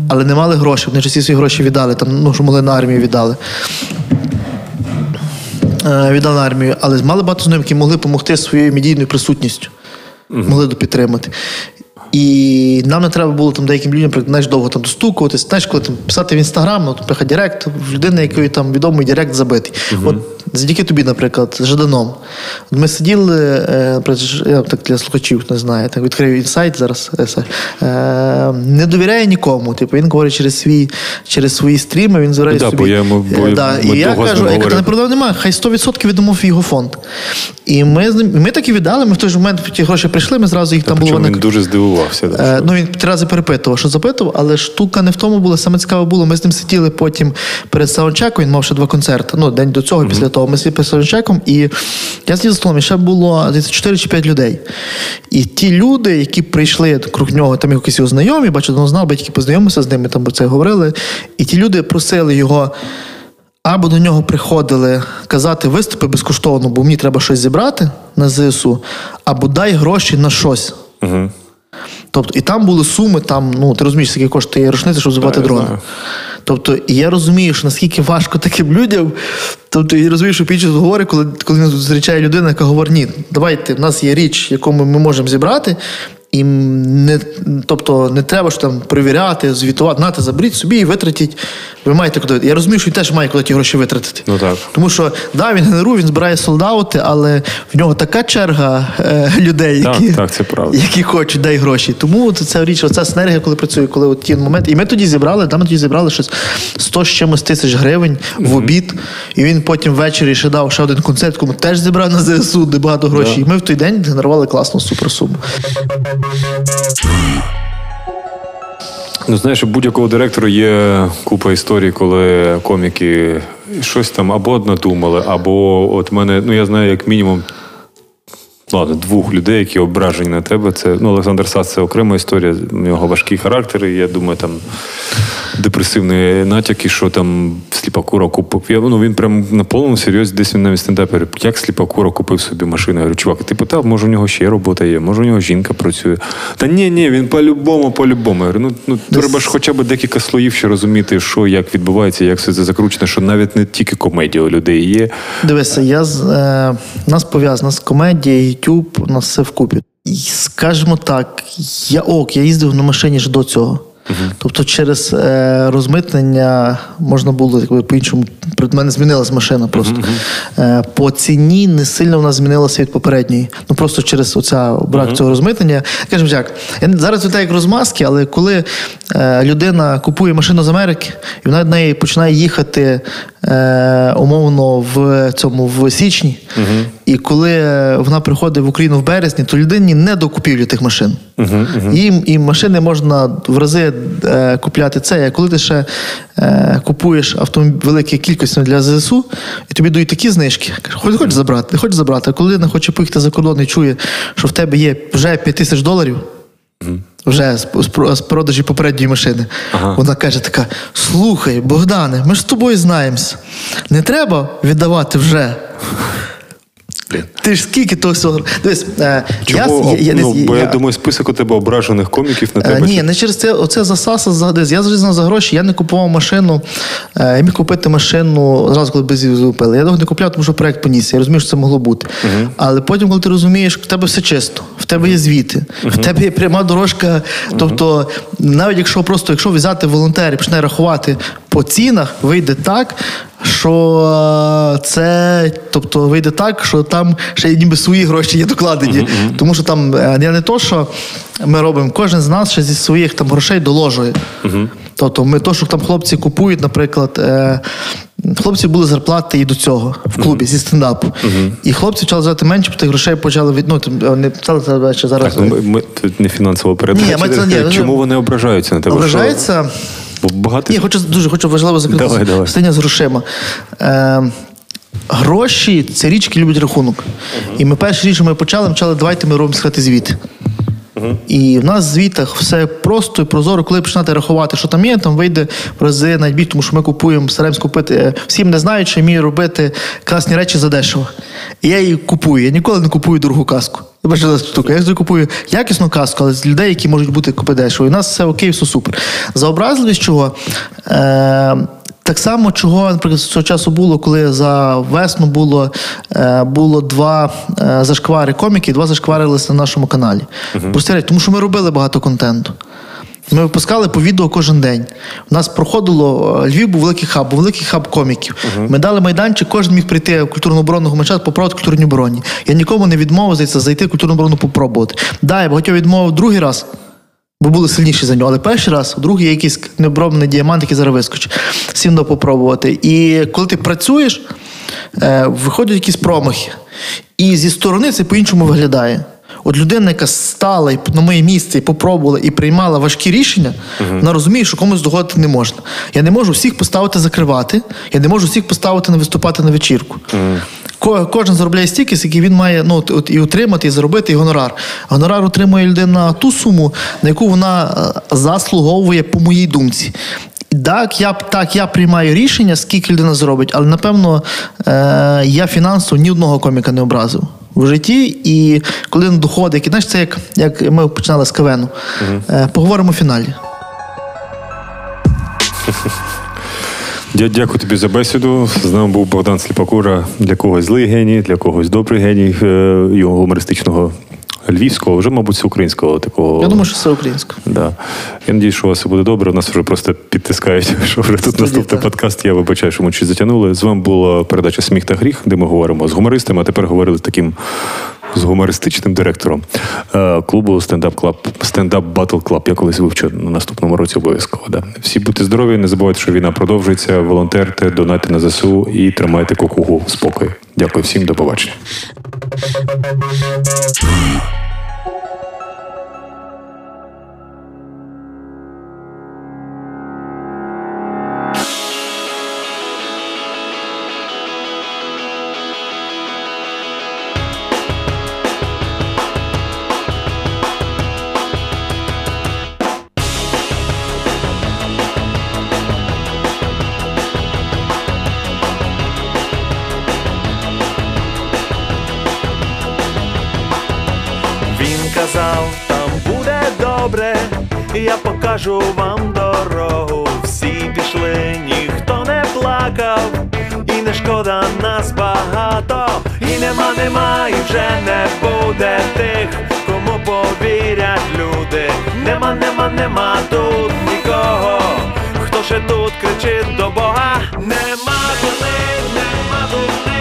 але не мали грошей. Вони ж всі свої гроші віддали, там, ну, що могли на армію віддали. Е, Віддали на армію, але мали багато знайомих, які могли допомогти своєю медійною присутністю, могли підтримати. І нам не треба було там деяким людям знаєш, довго там достукуватись. Знаєш, коли там писати в інстаграм, от пиха Директ, в людини, якої там відомий Директ забитий. От завдяки тобі, наприклад, з Жаданом. Ми сиділи, е, я так для слухачів не знаю, так відкрию інсайт зараз. е, е, не довіряє нікому. Типу, він говорить через свій, через свої стріми, він збирає Ну да, собі. бо я бо Е, да, ми і я кажу, я не проблем немає, хай 100% віддамо в його фонд. І ми ми так і віддали, ми в той же момент ті гроші прийшли, ми зразу їх там було він дуже здивував. Да, Е, ну він три рази перепитував, що запитував, але штука не в тому була. Саме цікаве було. Ми з ним сиділи потім перед саундчеком, Він мав ще два концерти. Ну, день до цього, після того. Ми сиділи перед саундчеком, і я сидів за столом, і ще було 4 чи 5 людей. І ті люди, які прийшли круг нього, там якісь його знайомі, бачу, давно знав, батьки познайомився з ними, там про це говорили. І ті люди просили його. Або до нього приходили казати виступи безкоштовно, бо мені треба щось зібрати на ЗСУ, або дай гроші на щось. Угу. Тобто, і там були суми, там, ну, ти розумієш, скільки коштує рушниця, щоб збивати дрони. знаю. Тобто, і я розумію, що наскільки важко таким людям. Тобто, я розумію, що під час говорить, коли, коли зустрічає людина, яка говорить, ні, давайте, в нас є річ, яку ми, ми можемо зібрати. І не, тобто не треба ж там перевіряти, звітувати, нате, заберіть собі і витратіть. Ви маєте куди. Я розумію, що він теж має куди ті гроші витратити. Ну так. Тому що да, він генерує, він збирає солдати, але в нього така черга е, людей, Так, які, так, це правда. які хочуть, дай гроші. Тому от ця річ, оця синергія, коли працює, коли от ті моменти. І ми тоді зібрали, да, ми тоді зібрали щось 100 з чимось тисяч гривень в обід. І він потім ввечері ще дав ще один концерт, кому теж зібрав на ЗСУ, де багато грошей. І ми в той день генерували класну суперсуму. Ну, знаєш, у будь-якого директора є купа історій, коли коміки щось там або надумали, або от мене, ну я знаю, як мінімум. Ладно, двох людей, які ображені на тебе. Це ну, Олександр Сац це окрема історія. У нього важкий характер. і Я думаю, там депресивні натяки, що там сліпакура купив. Я, ну, він прям на повному серйозі, десь він навіть стендапер. Як сліпакура купив собі машину? Я говорю, чувак, ти питав, може у нього ще робота є, може у нього жінка працює. Та ні, ні, він по-любому, по-любому. Я говорю, ну, ну треба ж хоча б декілька слоїв ще розуміти, що як відбувається, як все це закручено, що навіть не тільки комедія у людей є. Дивися, я з е, нас пов'язано з комедією, YouTube, у нас все вкупі. І скажімо так, я ок, я їздив на машині ж до цього. Тобто через е, розмитнення можна було якби, по-іншому. При мене змінилась машина просто. Е, по ціні не сильно вона змінилася від попередньої. Ну просто через оця брак цього розмитнення. Кажемо так, я зараз це як розмазки, але коли е, людина купує машину з Америки, і вона в неї починає їхати е, умовно в цьому в січні, і коли е, вона приходить в Україну в березні, то людині не до купівлі тих машин. Їм і машини можна в рази е, купляти це. А коли ти ще е, купуєш автомобіль великі кількості для ЗСУ, і тобі дають такі знижки, каже, хоч хочеш забрати, не хочеш забрати. А коли людина хоче поїхати за кордон і чує, що в тебе є вже 5 тисяч доларів. Вже з, з, з продажі попередньої машини. Ага. Вона каже така: слухай, Богдане, ми ж з тобою знаємося. Не треба віддавати вже. Блін. Ти ж скільки того всього. Дивись, е, Чому? я, я, я, ну, десь- бо я, я- думаю, список у тебе ображених коміків на Е, тебе. Ні, не через це. Оце засаса за десь. Я зрізав за гроші, я не купував машину. Е, Я міг купити машину зразу, коли без купили. Я довго не купляв, тому що проект поніс. Я розумію, що це могло бути. Але потім, коли ти розумієш, в тебе все чисто, в тебе є звіти, в тебе є пряма дорожка. Тобто, навіть якщо просто якщо взяти волонтер і почне рахувати по цінах, вийде так. Що це, тобто вийде так, що там ще ніби свої гроші є докладені. Тому що там е, я не то, що ми робимо, кожен з нас ще зі своїх там грошей доложує. Тобто, ми то, що там хлопці купують, наприклад, е, хлопці були зарплати і до цього в клубі зі стендапу. І хлопці почали взяти менше, бо тих грошей почали від ну, вони почали це ще зараз. Так, ну, ми, ми тут не фінансова передача. [laughs] Чому вони ображаються на тебе? Бо багато Ні, хочу дуже хочу важливо закрити Давай, давай. з грошима. Е, гроші це річ, які люблять рахунок. І ми перші річ, що ми почали, почали, давайте ми робимо сказати звіт. І в нас в звітах все просто і прозоро, коли починати рахувати, що там є, там вийде в рази навіть більше, тому що ми купуємо, стараємось купити. е, Всім не знають, що вмію робити класні речі за дешево. І я її купую. Я ніколи не купую дорогу каску. Я бачила штуку. Я завжди купую якісну каску, але з людей, які можуть бути купити дешево. І у нас все окей, все супер. За образливість чого? Е- так само, чого, наприклад, з цього часу було, коли за весну було, е, було два е, зашквари коміки, два зашкварилися на нашому каналі. Речі, тому що ми робили багато контенту. Ми випускали по відео кожен день. У нас проходило е, Львів був великий хаб, був великий хаб коміків. Ми дали майданчик, кожен міг прийти в культурну оборону гумачат, попробувати культурні обороні. Я нікому не відмовив зайти в культурну оборону попробувати. Да, я багатьох відмовив другий раз. Бо були сильніші за нього. Але перший раз, другий якийсь необроблений діамант, який зараз вискочить. Всім до попробувати. І коли ти працюєш, е, виходять якісь промахи. І зі сторони це по-іншому виглядає. От людина, яка стала і на моє місце і попробувала і приймала важкі рішення, вона розуміє, що комусь доходити не можна. Я не можу всіх поставити закривати, я не можу всіх поставити на виступати на вечірку. Ко- Кожен заробляє стільки, скільки він має ну, от, от, і отримати, і заробити, і гонорар. Гонорар отримує людина ту суму, на яку вона е, заслуговує, по моїй думці. Так, я так, я приймаю рішення, скільки людина зробить, але напевно е, я фінансово ні одного коміка не образив в житті. І коли він доходить, знаєш, це як, як ми починали з кавену. Угу. поговоримо в фіналі. [laughs] Я Дякую тобі за бесіду. З нами був Богдан Сліпакура. Для когось злий геній, для когось добрий геній е, його гумористичного львівського, вже, мабуть, українського такого. Я думаю, що це українська. Да. Я надію, що у вас все буде добре. У нас вже просто підтискають, [laughs] що вже тут наступний подкаст. Я вибачаю, що ми чуть затягнули. З вами була передача Сміх та гріх, де ми говоримо з гумористами, а тепер говорили з таким з гумористичним директором е, клубу Stand-up Club Stand-up Battle Club. Я колись вивчу на наступному році обов'язково. Да. Всі будьте здорові, не забувайте, що війна продовжується. Волонтерьте, донайте на ЗСУ і тримайте кукуху в спокої. Дякую всім, до побачення. Thank you. Покажу вам дорогу. Всі пішли, ніхто не плакав, і не шкода нас багато, і нема, нема, і вже не буде тих, кому повірять люди. Нема, нема, нема тут нікого, хто ще тут кричить до Бога. Нема дурних, нема дурних,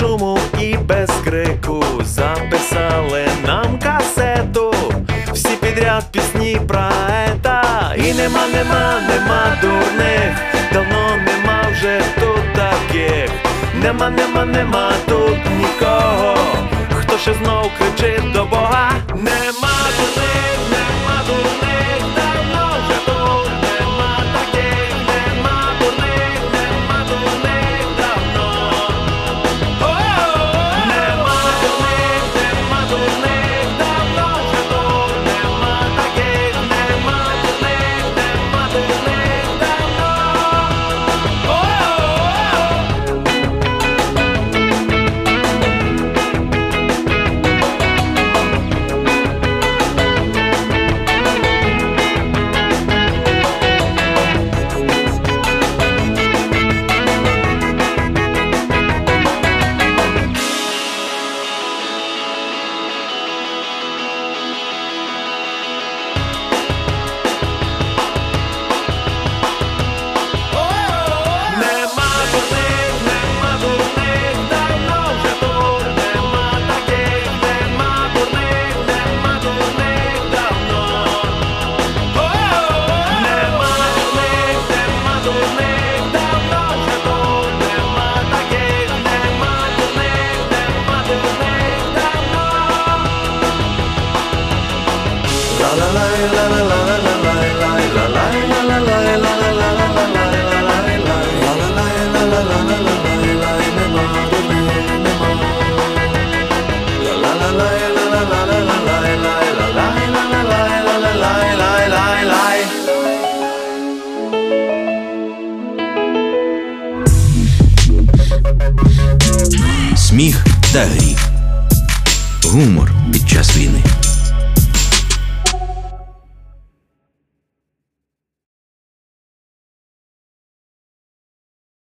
шуму, і без крику записали нам касету. Всі підряд пісні про ета. І нема, нема, нема дурних, давно нема вже тут таких. Нема, нема, нема тут нікого, хто ще знов кричить до Бога. Нема дурних,